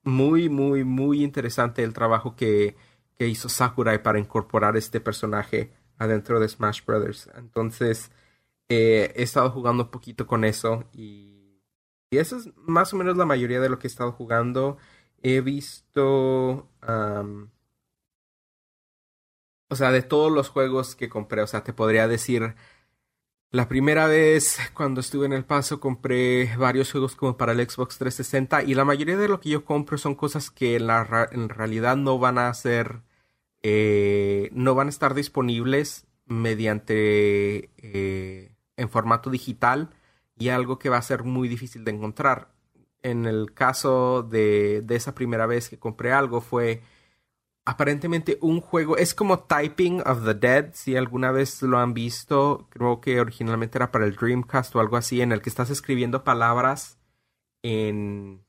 muy, muy, muy interesante el trabajo que, que hizo Sakurai para incorporar este personaje adentro de Smash Brothers. Entonces, eh, he estado jugando un poquito con eso y, y, eso es más o menos la mayoría de lo que he estado jugando. He visto... o sea, de todos los juegos que compré, o sea, te podría decir la primera vez cuando estuve en El Paso compré varios juegos como para el Xbox 360 y la mayoría de lo que yo compro son cosas que en, la, en realidad no van a ser, eh, no van a estar disponibles mediante, eh, en formato digital y algo que va a ser muy difícil de encontrar. En el caso de, de esa primera vez que compré algo fue aparentemente un juego, es como Typing of the Dead, si alguna vez lo han visto, creo que originalmente era para el Dreamcast o algo así, en el que estás escribiendo palabras en...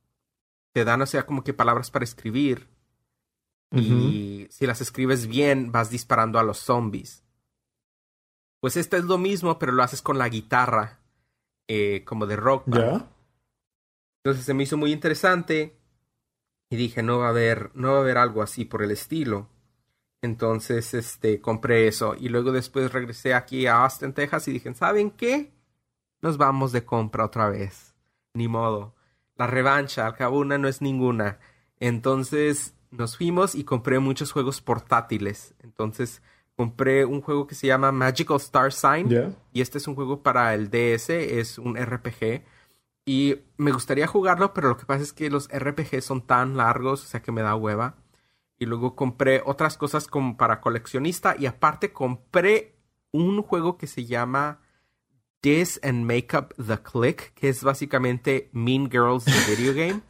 te dan, o sea, como que palabras para escribir. Y si las escribes bien, vas disparando a los zombies. Pues este es lo mismo, pero lo haces con la guitarra, eh, como de rock. Entonces se me hizo muy interesante y dije, no va a haber, no va a haber algo así por el estilo. Entonces, este, compré eso. Y luego después regresé aquí a Austin, Texas y dije, ¿saben qué? Nos vamos de compra otra vez. Ni modo. La revancha, al cabo una no es ninguna. Entonces nos fuimos y compré muchos juegos portátiles. Entonces compré un juego que se llama Magical Star Sign. Y este es un juego para el DS, es un RPG y me gustaría jugarlo, pero lo que pasa es que los RPG son tan largos, o sea que me da hueva. Y luego compré otras cosas como para coleccionista. Y aparte compré un juego que se llama This and Make Up the Click, que es básicamente Mean Girls the Video Game.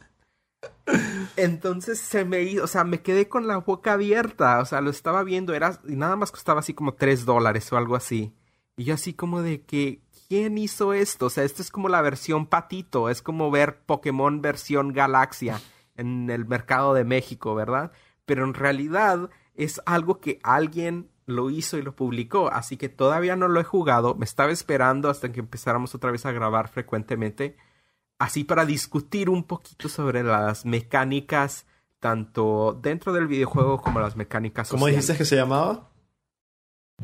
Entonces se me hizo, o sea, me quedé con la boca abierta, o sea, lo estaba viendo, era, y nada más costaba así como 3 dólares o algo así. Y yo así como de que, ¿quién hizo esto? O sea, esto es como la versión patito, es como ver Pokémon versión Galaxia en el mercado de México, ¿verdad? Pero en realidad es algo que alguien lo hizo y lo publicó, así que todavía no lo he jugado, me estaba esperando hasta que empezáramos otra vez a grabar frecuentemente, así para discutir un poquito sobre las mecánicas, tanto dentro del videojuego como las mecánicas sociales. ¿Cómo dijiste que se llamaba?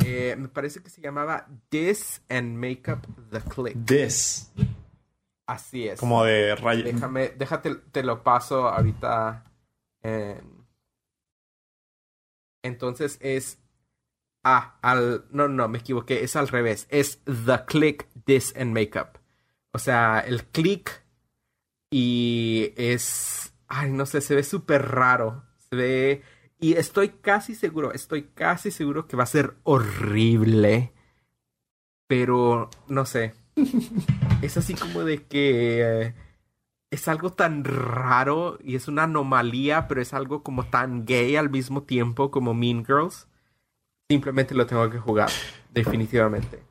Eh, me parece que se llamaba This and Make Up the Click. This. Así es. Como de rayo. Déjame, déjate, te lo paso ahorita. Entonces es. Ah, al. No, no, me equivoqué. Es al revés. Es The Click, This and Make Up. O sea, el click. Y es. Ay, no sé, se ve súper raro. Se ve y estoy casi seguro, estoy casi seguro que va a ser horrible. Pero, no sé. es así como de que eh, es algo tan raro y es una anomalía, pero es algo como tan gay al mismo tiempo como Mean Girls. Simplemente lo tengo que jugar, definitivamente.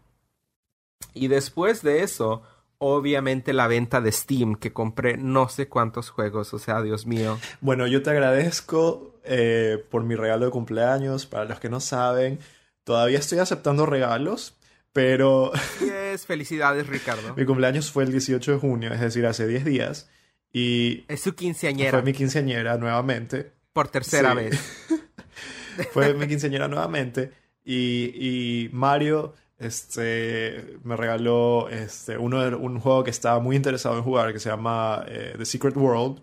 Y después de eso, obviamente la venta de Steam, que compré no sé cuántos juegos, o sea, Dios mío. Bueno, yo te agradezco eh, por mi regalo de cumpleaños. Para los que no saben, todavía estoy aceptando regalos, pero... es felicidades, Ricardo. mi cumpleaños fue el 18 de junio, es decir, hace 10 días. Y... Es su quinceañera. Fue mi quinceañera nuevamente. Por tercera vez. fue mi quinceañera nuevamente. Y, y Mario este, me regaló este, uno un juego que estaba muy interesado en jugar, que se llama eh, The Secret World.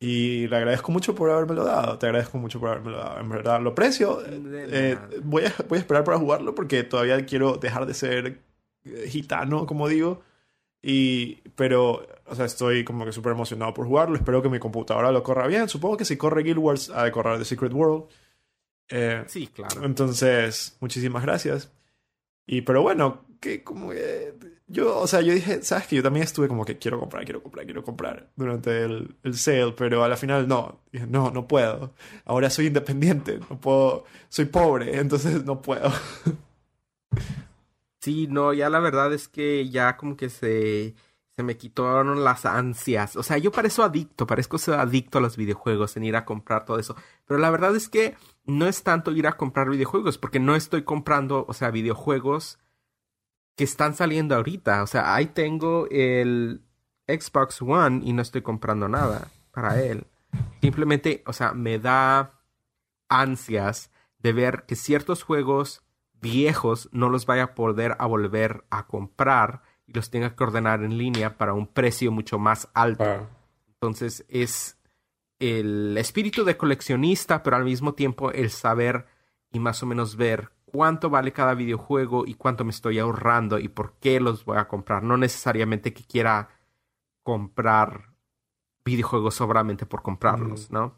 Y le agradezco mucho por habérmelo dado. Te agradezco mucho por habérmelo dado. En verdad, lo aprecio. Eh, voy, a, voy a esperar para jugarlo porque todavía quiero dejar de ser eh, gitano, como digo. Y, pero, o sea, estoy como que súper emocionado por jugarlo. Espero que mi computadora lo corra bien. Supongo que si corre Guild Wars, ha de correr The Secret World. Eh, sí, claro. Entonces, muchísimas gracias. Y, pero bueno, que como que yo, o sea, yo dije, sabes que yo también estuve como que quiero comprar, quiero comprar, quiero comprar durante el, el sale, pero a la final no. Dije, no, no puedo. Ahora soy independiente, no puedo, soy pobre, entonces no puedo. Sí, no, ya la verdad es que ya como que se, se me quitaron las ansias. O sea, yo parezco adicto, parezco ser adicto a los videojuegos, en ir a comprar todo eso. Pero la verdad es que no es tanto ir a comprar videojuegos, porque no estoy comprando, o sea, videojuegos que están saliendo ahorita. O sea, ahí tengo el Xbox One y no estoy comprando nada para él. Simplemente, o sea, me da ansias de ver que ciertos juegos viejos no los vaya a poder a volver a comprar y los tenga que ordenar en línea para un precio mucho más alto. Ah. Entonces es el espíritu de coleccionista, pero al mismo tiempo el saber y más o menos ver cuánto vale cada videojuego y cuánto me estoy ahorrando y por qué los voy a comprar. No necesariamente que quiera comprar videojuegos solamente por comprarlos, ¿no?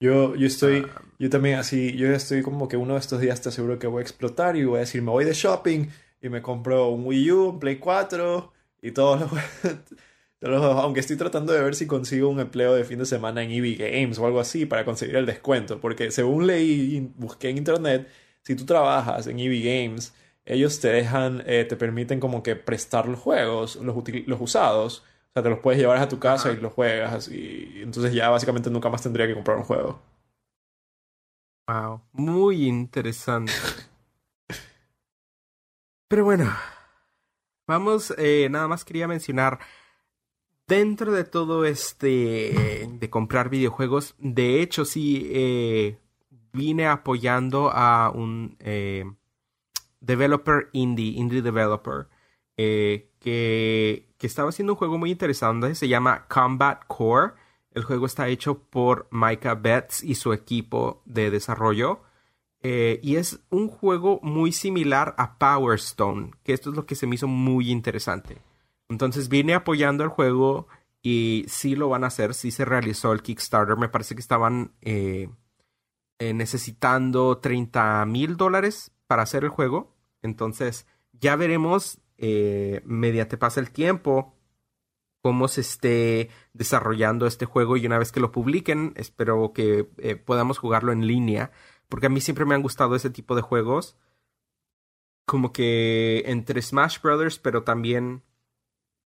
Yo, yo estoy, ah. yo también así, yo estoy como que uno de estos días te aseguro que voy a explotar y voy a decir, me voy de shopping y me compro un Wii U, un Play 4 Y todos los, aunque estoy tratando de ver si consigo un empleo de fin de semana en EV Games o algo así para conseguir el descuento, porque según leí y busqué en internet, si tú trabajas en EV Games, ellos te dejan, eh, te permiten como que prestar los juegos, los, los usados, o sea, te los puedes llevar a tu casa y los juegas y entonces ya básicamente nunca más tendría que comprar un juego. Wow, muy interesante. Pero bueno, vamos, eh, nada más quería mencionar, dentro de todo este de comprar videojuegos, de hecho sí eh, vine apoyando a un eh, developer indie, indie developer, que, que estaba haciendo un juego muy interesante, se llama Combat Core. El juego está hecho por Micah Betts y su equipo de desarrollo. Eh, y es un juego muy similar a Power Stone, que esto es lo que se me hizo muy interesante. Entonces vine apoyando el juego y sí lo van a hacer, sí se realizó el Kickstarter. Me parece que estaban eh, eh, necesitando 30 mil dólares para hacer el juego. Entonces ya veremos mediante pasa el tiempo cómo se esté desarrollando este juego y una vez que lo publiquen espero que podamos jugarlo en línea porque a mí siempre me han gustado ese tipo de juegos. Como que entre Smash Brothers, pero también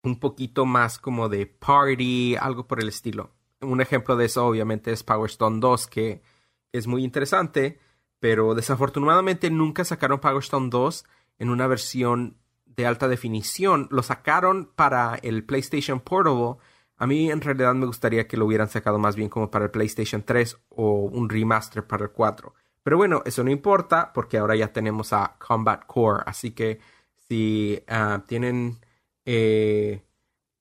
un poquito más como de party, algo por el estilo. Un ejemplo de eso obviamente es Power Stone 2, que es muy interesante, pero desafortunadamente nunca sacaron Power Stone 2 en una versión de alta definición. Lo sacaron para el PlayStation Portable. A mí en realidad me gustaría que lo hubieran sacado más bien como para el PlayStation 3 o un remaster para el 4. Pero bueno, eso no importa porque ahora ya tenemos a Combat Core. Así que si ah, tienen, eh,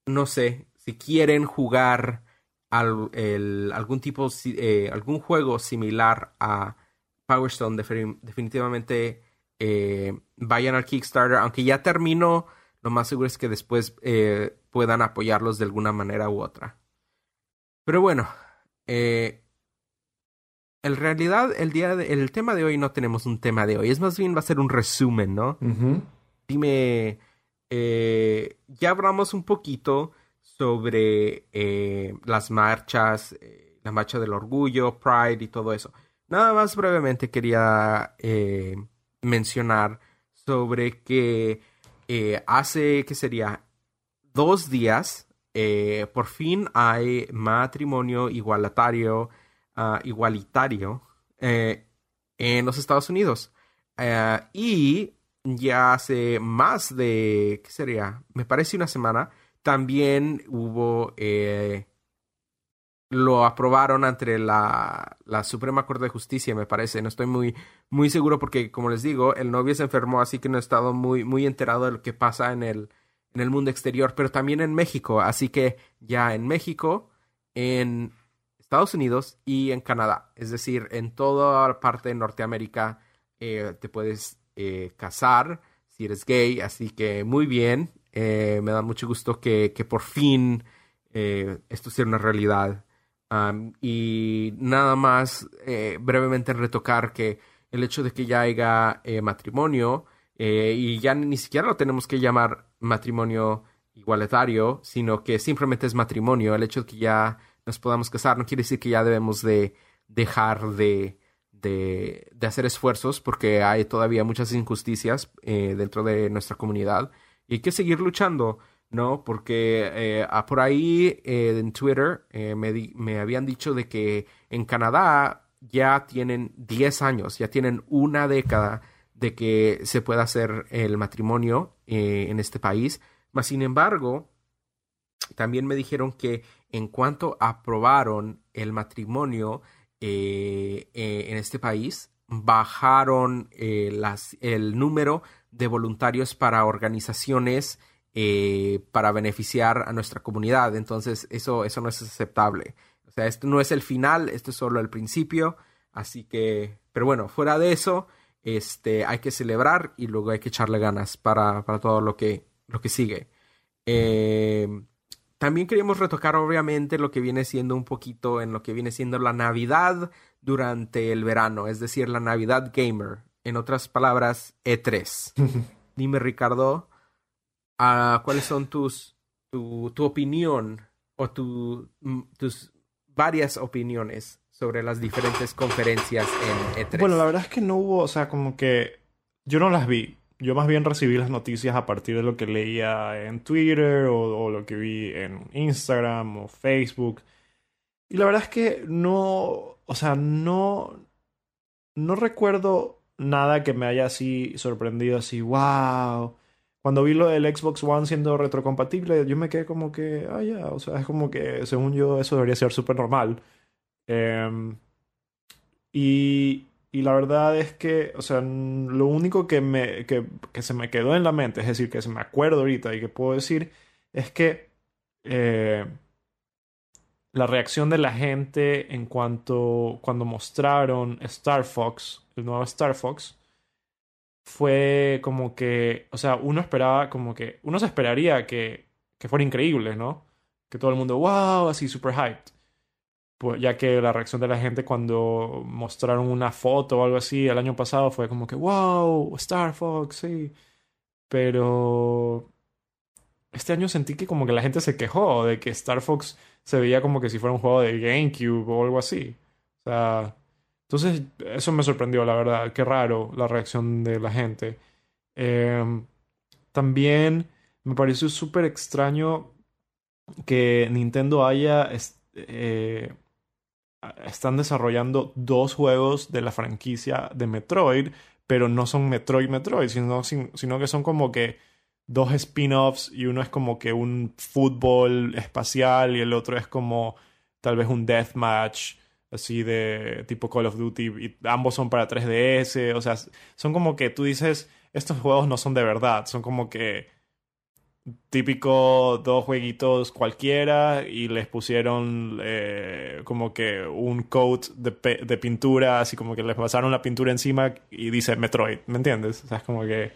no sé, si quieren jugar algún tipo, eh, algún juego similar a Power Stone, definitivamente eh, vayan al Kickstarter. Aunque ya terminó, lo más seguro es que después puedan apoyarlos de alguna manera u otra. Pero bueno, eh, en realidad el día el tema de hoy no tenemos un tema de hoy, es más bien va a ser un resumen, ¿no? Dime, eh, ya hablamos un poquito sobre eh, las marchas, eh, la marcha del orgullo, Pride y todo eso. Nada más brevemente quería mencionar sobre que hace, ¿qué sería? Dos días, por fin hay matrimonio igualitario Ah, igualitario eh, en los Estados Unidos. Y ya hace más de, ¿qué sería? Me parece una semana, también hubo, eh, lo aprobaron ante la, la, Suprema Corte de Justicia, me parece. No estoy muy, muy seguro porque, como les digo, el novio se enfermó, así que no he estado muy, muy enterado de lo que pasa en el, en el mundo exterior, pero también en México. Así que ya en México, en Estados Unidos y en Canadá. Es decir, en toda parte de Norteamérica eh, te puedes eh, casar si eres gay. Así que muy bien. Eh, me da mucho gusto que, por fin esto sea una realidad. y nada más brevemente retocar que el hecho de que ya haya matrimonio y ya ni siquiera lo tenemos que llamar matrimonio igualitario, sino que simplemente es matrimonio. El hecho de que ya nos podamos casar, no quiere decir que ya debemos de dejar de, de, hacer esfuerzos porque hay todavía muchas injusticias eh, dentro de nuestra comunidad y hay que seguir luchando, ¿no? Porque eh, por ahí eh, en Twitter me, me habían dicho de que en Canadá ya tienen 10 años, ya tienen una década de que se pueda hacer el matrimonio en este país. Mas, sin embargo, también me dijeron que en cuanto aprobaron el matrimonio eh, eh, en este país, bajaron eh, el número de voluntarios para organizaciones para beneficiar a nuestra comunidad. Entonces, eso, eso no es aceptable. O sea, esto no es el final, esto es solo el principio. Así que, pero bueno, fuera de eso, este, hay que celebrar y luego hay que echarle ganas para, para todo lo que, lo que sigue. Eh, también queríamos retocar obviamente lo que viene siendo un poquito en lo que viene siendo la Navidad durante el verano, es decir, la Navidad Gamer. En otras palabras, E3. Dime, Ricardo, ah, ¿cuáles son tus, tu, tu opinión o tu, mm, tus varias opiniones sobre las diferentes conferencias en E3? Bueno, la verdad es que no hubo, o sea, como que yo no las vi. Yo más bien recibí las noticias a partir de lo que leía en Twitter o, lo que vi en Instagram o Facebook. Y la verdad es que no, o sea, no, no recuerdo nada que me haya así sorprendido, así, wow. Cuando vi lo del Xbox One siendo retrocompatible, yo me quedé como que, ah, ya, o sea, es como que, según yo, eso debería ser súper normal. Em, y, y la verdad es que, o sea, lo único que, me, que, que se me quedó en la mente, es decir, que se me acuerdo ahorita y que puedo decir, es que eh, la reacción de la gente en cuanto cuando mostraron Star Fox, el nuevo Star Fox, fue como que, o sea, uno esperaba como que, uno se esperaría que, que fuera increíble, ¿no? Que todo el mundo, wow, así super hyped. Pues, ya que la reacción de la gente cuando mostraron una foto o algo así el año pasado fue como que, wow, Star Fox, sí. Pero este año sentí que como que la gente se quejó de que Star Fox se veía como que si fuera un juego de GameCube o algo así. O sea, entonces eso me sorprendió, la verdad. Qué raro la reacción de la gente. Em, también me pareció súper extraño que Nintendo haya... eh, están desarrollando dos juegos de la franquicia de Metroid, pero no son Metroid Metroid, sino, sin- sino que son como que dos spin-offs y uno es como que un fútbol espacial y el otro es como tal vez un deathmatch así de tipo Call of Duty y ambos son para 3DS, o sea, son como que tú dices, estos juegos no son de verdad, son como que típico dos jueguitos cualquiera y les pusieron eh, como que un coat de, de pintura, así como que les pasaron la pintura encima y dice Metroid, ¿me entiendes? O sea, es como que...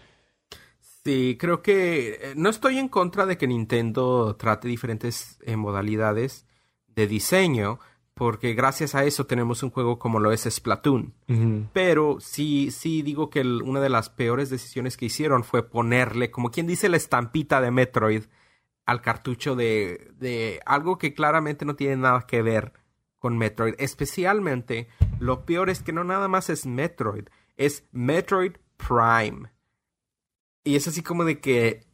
Sí, creo que eh, no estoy en contra de que Nintendo trate diferentes eh, modalidades de diseño, porque gracias a eso tenemos un juego como lo es Splatoon. Pero sí, sí digo que el- una de las peores decisiones que hicieron fue ponerle, como quien dice, la estampita de Metroid al cartucho de, de algo que claramente no tiene nada que ver con Metroid. Especialmente, lo peor es que no nada más es Metroid, es Metroid Prime. Y es así como de que...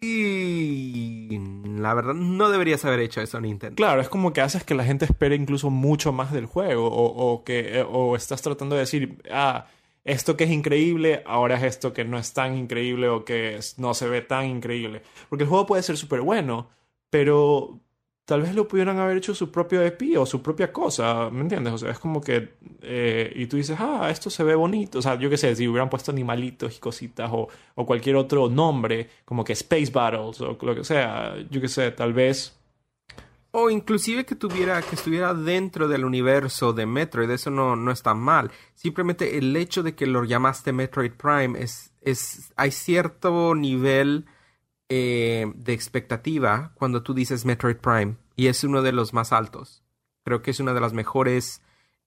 y la verdad, no deberías haber hecho eso, Nintendo. Claro, es como que haces que la gente espere incluso mucho más del juego o, o que eh, o estás tratando de decir, ah, esto que es increíble, ahora es esto que no es tan increíble o que no se ve tan increíble. Porque el juego puede ser súper bueno, pero tal vez lo pudieran haber hecho su propio EP o su propia cosa, ¿me entiendes? O sea, es como que... eh, y tú dices, ah, esto se ve bonito. O sea, yo qué sé, si hubieran puesto animalitos y cositas o, o cualquier otro nombre, como que Space Battles o lo que sea, yo qué sé, tal vez... O inclusive que tuviera, que estuviera dentro del universo de Metroid, eso no, no está mal. Simplemente el hecho de que lo llamaste Metroid Prime es, es, hay cierto nivel eh, de expectativa cuando tú dices Metroid Prime, y es uno de los más altos. Creo que es una de las mejores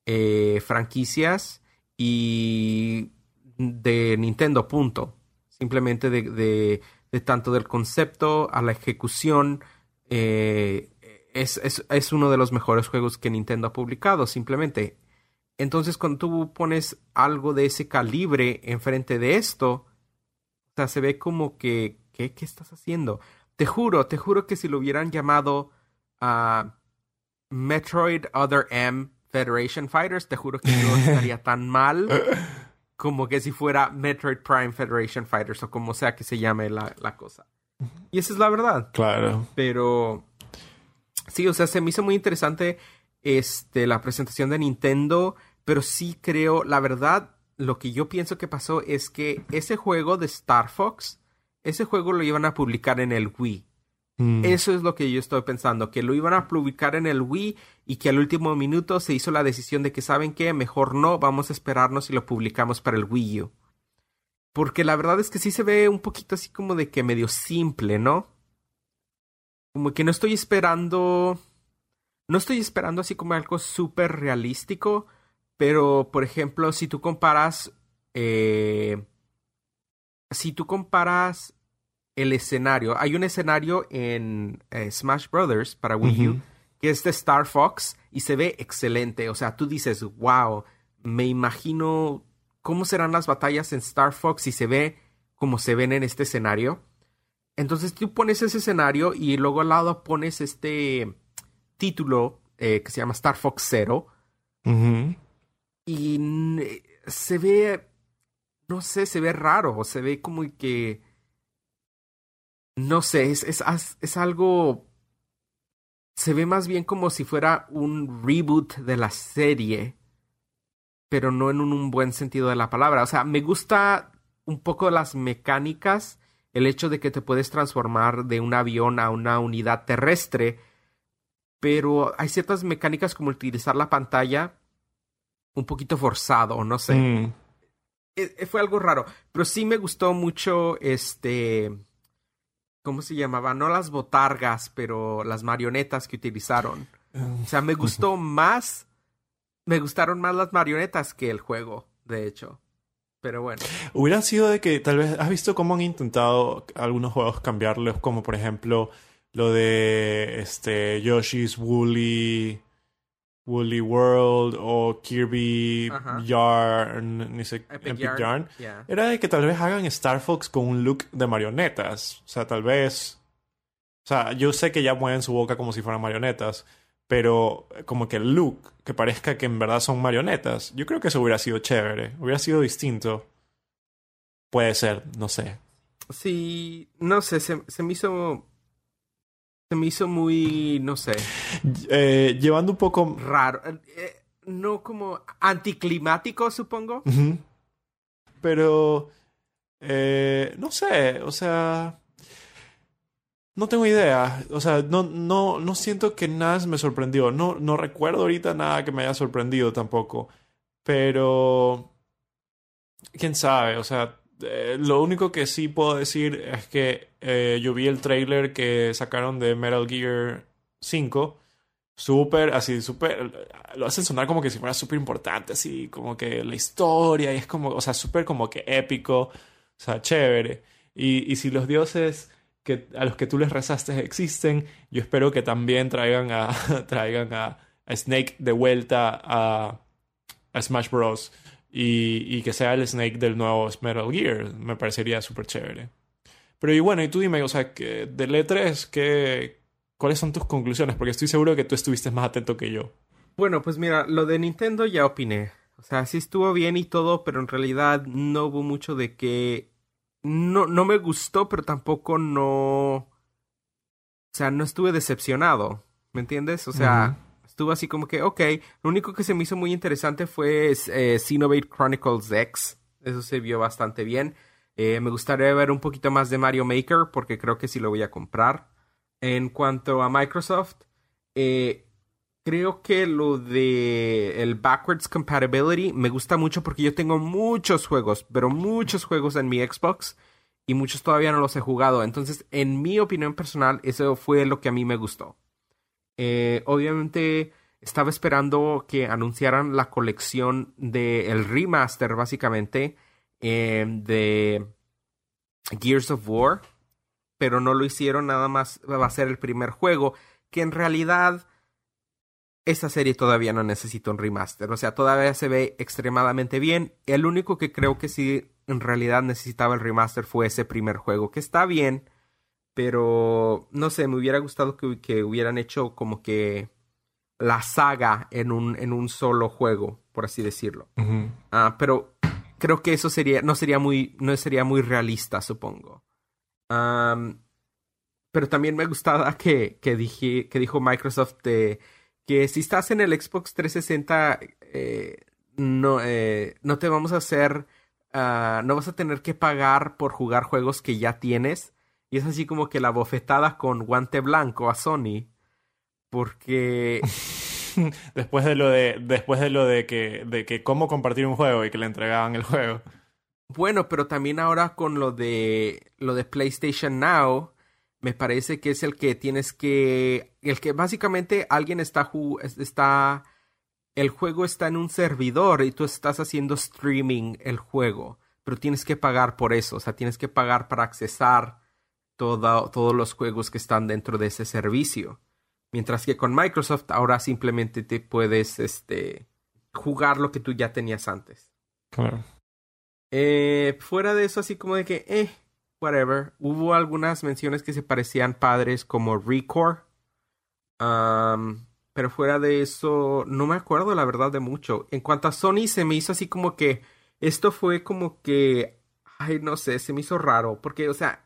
eh, franquicias y de Nintendo, punto. Simplemente de, de, tanto del concepto a la ejecución. eh, es, es, es uno de los mejores juegos que Nintendo ha publicado, simplemente. Entonces, cuando tú pones algo de ese calibre enfrente de esto, o sea, se ve como que, ¿qué, qué estás haciendo? Te juro, te juro que si lo hubieran llamado a Metroid Other M Federation Fighters, te juro que no estaría tan mal como que si fuera Metroid Prime Federation Fighters o como sea que se llame la, la cosa. Y esa es la verdad. Claro. Pero sí, o sea, se me hizo muy interesante este la presentación de Nintendo, pero sí creo, la verdad, lo que yo pienso que pasó es que ese juego de Star Fox, ese juego lo iban a publicar en el Wii. Mm. Eso es lo que yo estoy pensando, que lo iban a publicar en el Wii y que al último minuto se hizo la decisión de que, ¿saben qué? Mejor no, vamos a esperarnos y lo publicamos para el Wii U. Porque la verdad es que sí se ve un poquito así como de que medio simple, ¿no? Como que no estoy esperando... No estoy esperando así como algo súper realístico, pero por ejemplo, si tú comparas... eh, si tú comparas el escenario. Hay un escenario en eh, Smash Brothers para Wii U que es de Star Fox y se ve excelente. O sea, tú dices, wow, me imagino cómo serán las batallas en Star Fox y se ve como se ven en este escenario. Entonces tú pones ese escenario y luego al lado pones este título eh, que se llama Star Fox Zero. Y se ve, no sé, se ve raro, se ve como que, no sé, es, es, es algo, se ve más bien como si fuera un reboot de la serie, pero no en un, buen sentido de la palabra. O sea, me gusta un poco las mecánicas, el hecho de que te puedes transformar de un avión a una unidad terrestre, pero hay ciertas mecánicas como utilizar la pantalla un poquito forzado, no sé. Mm. E, e, fue algo raro, pero sí me gustó mucho este... ¿Cómo se llamaba? No las botargas, pero las marionetas que utilizaron. O sea, me gustó más... Me gustaron más las marionetas que el juego, de hecho. Pero bueno. Hubiera sido de que tal vez has visto cómo han intentado algunos juegos cambiarlos, como por ejemplo lo de este Yoshi's Woolly Woolly World o Kirby Yarn, ni sé, Epic, Yarn, era de que tal vez hagan Star Fox con un look de marionetas. O sea, tal vez. O sea, yo sé que ya mueven su boca como si fueran marionetas, pero como que el look, que parezca que en verdad son marionetas, yo creo que eso hubiera sido chévere, hubiera sido distinto. Puede ser, no sé. Sí, no sé, se, se me hizo se me hizo muy, no sé. Eh, llevando un poco... Raro. Eh, no como anticlimático, supongo. Pero... Eh, no sé, o sea... No tengo idea. O sea, no, no, no siento que nada me sorprendió. No, no recuerdo ahorita nada que me haya sorprendido tampoco. Pero... ¿Quién sabe? O sea, eh, lo único que sí puedo decir es que eh, yo vi el trailer que sacaron de Metal Gear 5. Súper, así, súper. Lo hacen sonar como que si fuera súper importante, así, como que la historia, y es como, o sea, súper como que épico, o sea, chévere. Y, y si los dioses que, a los que tú les rezaste existen, yo espero que también traigan a, traigan a, Snake de vuelta a, a Smash Bros y, que sea el Snake del nuevo Metal Gear. Me parecería súper chévere. Pero y bueno, y tú dime, o sea, que del E3, ¿qué, ¿cuáles son tus conclusiones? Porque estoy seguro que tú estuviste más atento que yo. Bueno, pues mira, lo de Nintendo ya opiné. O sea, sí estuvo bien y todo, pero en realidad no hubo mucho de que... No, no me gustó, pero tampoco no... O sea, no estuve decepcionado. ¿Me entiendes? O sea, así como que, ok, lo único que se me hizo muy interesante fue eh, Chronicles X. Eso se vio bastante bien. Eh, me gustaría ver un poquito más de Mario Maker porque creo que sí lo voy a comprar. En cuanto a Microsoft, eh, creo que lo de el backwards compatibility me gusta mucho porque yo tengo muchos juegos, pero muchos juegos en mi Xbox y muchos todavía no los he jugado. Entonces, en mi opinión personal, eso fue lo que a mí me gustó. Eh, obviamente estaba esperando que anunciaran la colección del remaster, básicamente, eh, de Gears of War, pero no lo hicieron, nada más va a ser el primer juego, que en realidad esta serie todavía no necesita un remaster, o sea, todavía se ve extremadamente bien. El único que creo que sí en realidad necesitaba el remaster fue ese primer juego, que está bien, pero no sé, me hubiera gustado que, hubieran hecho como que la saga en un, en un solo juego, por así decirlo. Ah, pero creo que eso sería, no sería muy, no sería muy realista, supongo. pero también me gustaba que, que, dije, que dijo Microsoft que si estás en el Xbox 360, eh, no, eh, no te vamos a hacer, ah, no vas a tener que pagar por jugar juegos que ya tienes y es así como que la bofetada con guante blanco a Sony. Porque. después de lo de. Después de lo de que. de que cómo compartir un juego y que le entregaban el juego. Bueno, pero también ahora con lo de. lo de PlayStation Now. Me parece que es el que tienes que. El que básicamente alguien está. está. El juego está en un servidor y tú estás haciendo streaming el juego. Pero tienes que pagar por eso. O sea, tienes que pagar para accesar todos los juegos que están dentro de ese servicio. Mientras que con Microsoft ahora simplemente te puedes este, jugar lo que tú ya tenías antes. Claro. Eh, fuera de eso, así como de que, eh, whatever. Hubo algunas menciones que se parecían padres como Recore. pero fuera de eso, no me acuerdo la verdad de mucho. En cuanto a Sony, se me hizo así como que esto fue como que, ay, no sé, se me hizo raro. Porque, o sea,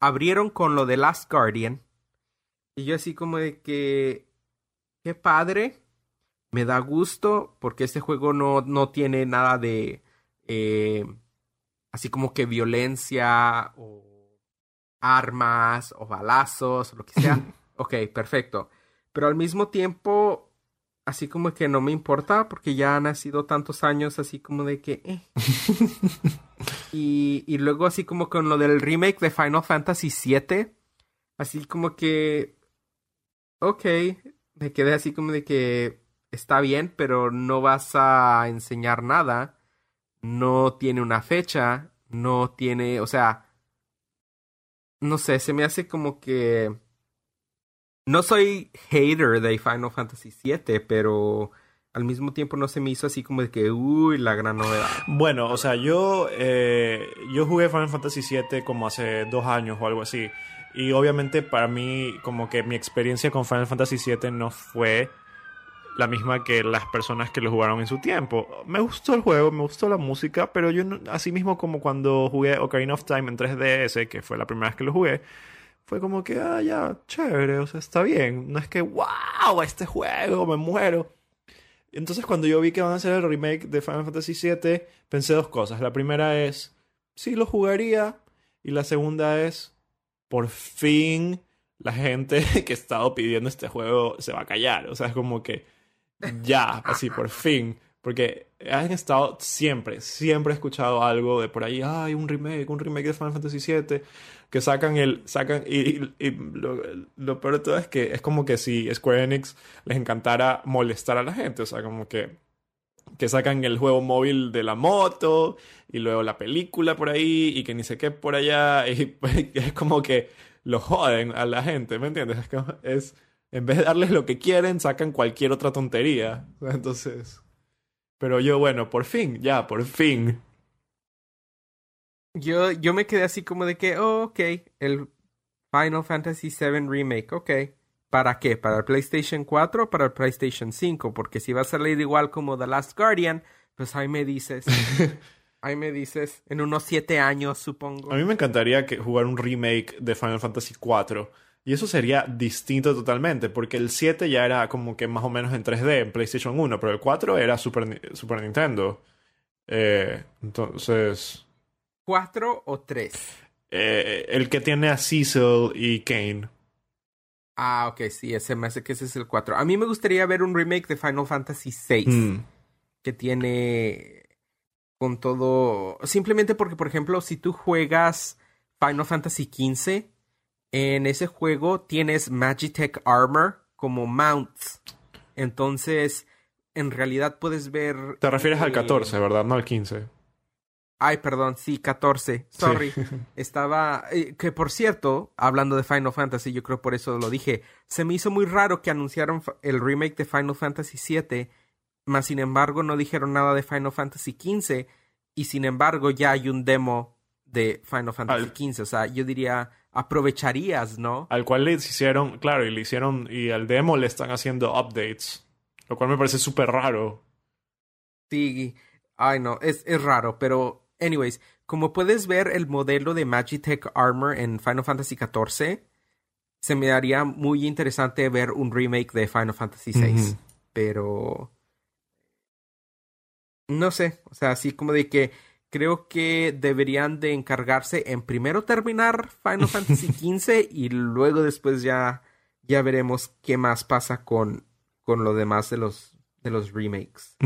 abrieron con lo de Last Guardian. Y yo así como de que, qué padre. Me da gusto porque este juego no, no tiene nada de eh, así como que violencia o armas o balazos o lo que sea. ok, perfecto. Pero al mismo tiempo, así como que no me importa porque ya han nacido tantos años así como de que... Eh. y, y luego así como con lo del remake de Final Fantasy VII, así como que... Ok, me quedé así como de que está bien, pero no vas a enseñar nada no tiene una fecha, no tiene, o sea, no sé, se me hace como que... No soy hater de Final Fantasy VII, pero al mismo tiempo no se me hizo así como de que, uy, la gran novedad. Bueno, o sea, yo, eh, yo jugué Final Fantasy VII como hace dos años o algo así. Y obviamente para mí, como que mi experiencia con Final Fantasy VII no fue la misma que las personas que lo jugaron en su tiempo. Me gustó el juego, me gustó la música, pero yo, así mismo como cuando jugué Ocarina of Time en 3DS, que fue la primera vez que lo jugué, fue como que, ah, ya, chévere, o sea, está bien. No es que, wow, este juego, me muero. Entonces cuando yo vi que van a hacer el remake de Final Fantasy VII, pensé dos cosas. La primera es, sí lo jugaría. Y la segunda es, por fin la gente que ha estado pidiendo este juego se va a callar. O sea, es como que ya, así por fin. Porque han estado siempre, siempre he escuchado algo de por ahí, hay un remake, un remake de Final Fantasy VII, que sacan el, sacan, y, lo, peor de todo es que es como que si Square Enix les encantara molestar a la gente, o sea, como que, que sacan el juego móvil de la moto, y luego la película por ahí, y que ni sé qué por allá, y es como que lo joden a la gente, ¿me entiendes? Es, como, es en vez de darles lo que quieren, sacan cualquier otra tontería. Entonces. Pero yo, bueno, por fin, ya, por fin. Yo, yo me quedé así como de que, oh, ok, el Final Fantasy VII Remake, ok. ¿Para qué? ¿Para el PlayStation 4 o para el PlayStation 5? Porque si va a salir igual como The Last Guardian, pues ahí me dices. ahí me dices, en unos siete años, supongo. A mí me encantaría que jugar un remake de Final Fantasy 4 y eso sería distinto totalmente, porque el 7 ya era como que más o menos en 3D en PlayStation 1, pero el 4 era Super, Super Nintendo. Eh, entonces... ¿4 o 3? Eh, el que tiene a Cecil y Kane. Ah, ok, sí, ese me hace que ese es el 4. A mí me gustaría ver un remake de Final Fantasy VI. Mm. Que tiene con todo... Simplemente porque, por ejemplo, si tú juegas Final Fantasy XV en ese juego tienes Magitech Armor como mounts. Entonces, en realidad puedes ver. Te refieres al 14, ¿verdad? No al 15. Ay, perdón, sí, 14. Sorry. Estaba. Eh, que por cierto, hablando de Final Fantasy, yo creo por eso lo dije. Se me hizo muy raro que anunciaron el remake de Final Fantasy VII, mas sin embargo no dijeron nada de Final Fantasy XV, y sin embargo ya hay un demo de Final Fantasy XV. O sea, yo diría aprovecharías, ¿no? Al cual le hicieron, claro, y le hicieron, y al demo le están haciendo updates, lo cual me parece súper raro. Sí, ay no, es, es raro, pero, anyways, como puedes ver el modelo de Magitech Armor en Final Fantasy XIV, se me haría muy interesante ver un remake de Final Fantasy VI, pero... No sé, o sea, así como de que creo que deberían de encargarse en primero terminar Final Fantasy XV y luego después ya, ya veremos qué más pasa con, con lo demás de los, de los remakes.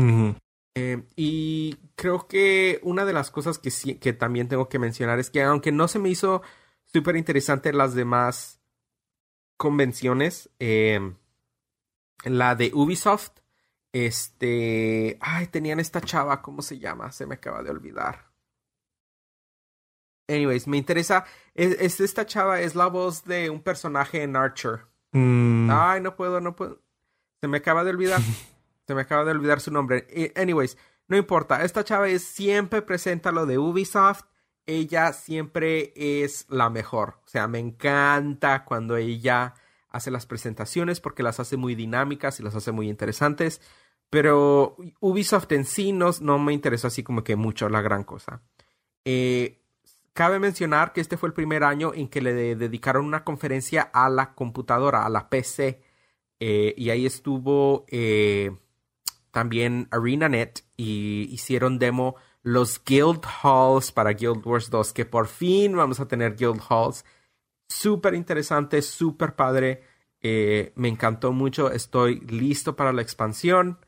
Eh, y creo que una de las cosas que, sí, que también tengo que mencionar es que aunque no se me hizo súper interesante las demás convenciones, eh, la de Ubisoft este. Ay, tenían esta chava, ¿cómo se llama? Se me acaba de olvidar. anyways, me interesa. Es, esta chava es la voz de un personaje en Archer. Mm. Ay, no puedo, no puedo. Se me acaba de olvidar. Se me acaba de olvidar su nombre. Anyways, no importa. Esta chava es, siempre presenta lo de Ubisoft. Ella siempre es la mejor. O sea, me encanta cuando ella hace las presentaciones porque las hace muy dinámicas y las hace muy interesantes. Pero Ubisoft en sí no, me interesó así como que mucho la gran cosa. Eh, cabe mencionar que este fue el primer año en que le dedicaron una conferencia a la computadora, a la PC. Eh, y ahí estuvo eh, también ArenaNet y hicieron demo los Guild Halls para Guild Wars 2, que por fin vamos a tener Guild Halls. Súper interesante, súper padre. me encantó mucho. Estoy listo para la expansión.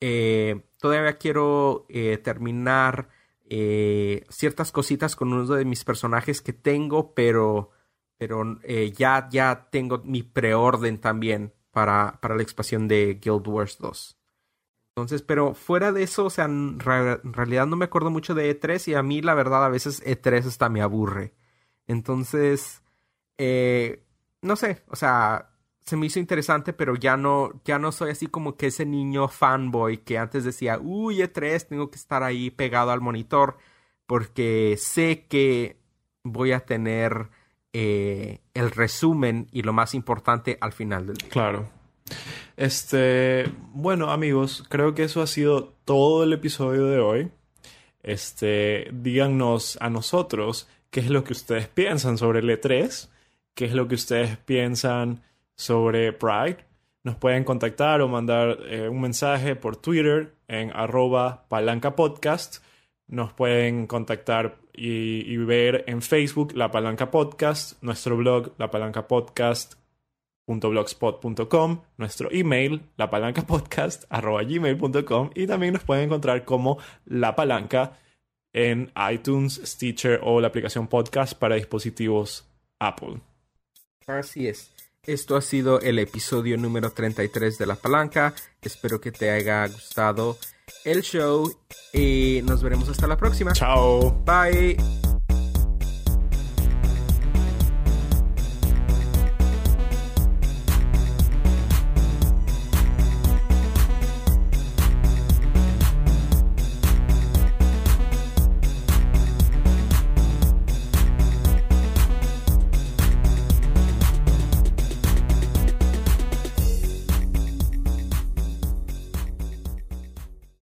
Eh, todavía quiero eh, terminar eh, ciertas cositas con uno de mis personajes que tengo, pero, pero ya, ya tengo mi preorden también para, para la expansión de Guild Wars 2. Entonces, pero fuera de eso, o sea, en, realidad no me acuerdo mucho de E3 y a mí la verdad a veces E3 hasta me aburre. Entonces, no sé, o sea, se me hizo interesante, pero ya no, ya no soy así como que ese niño fanboy que antes decía, uy, E3, tengo que estar ahí pegado al monitor, porque sé que voy a tener eh, el resumen y lo más importante al final del día. Claro. Este, bueno, amigos, creo que eso ha sido todo el episodio de hoy. Este, díganos a nosotros qué es lo que ustedes piensan sobre el E3, qué es lo que ustedes piensan sobre Pride, nos pueden contactar o mandar eh, un mensaje por Twitter en arroba palanca podcast. Nos pueden contactar y, ver en Facebook La Palanca Podcast, nuestro blog La Palanca Podcast blogspot.com, nuestro email, lapalancapodcast.gmail.com y también nos pueden encontrar como La Palanca en iTunes, Stitcher o la aplicación podcast para dispositivos Apple. Así es. Esto ha sido el episodio número 33 de La Palanca. Espero que te haya gustado el show y nos veremos hasta la próxima. Chao. Bye.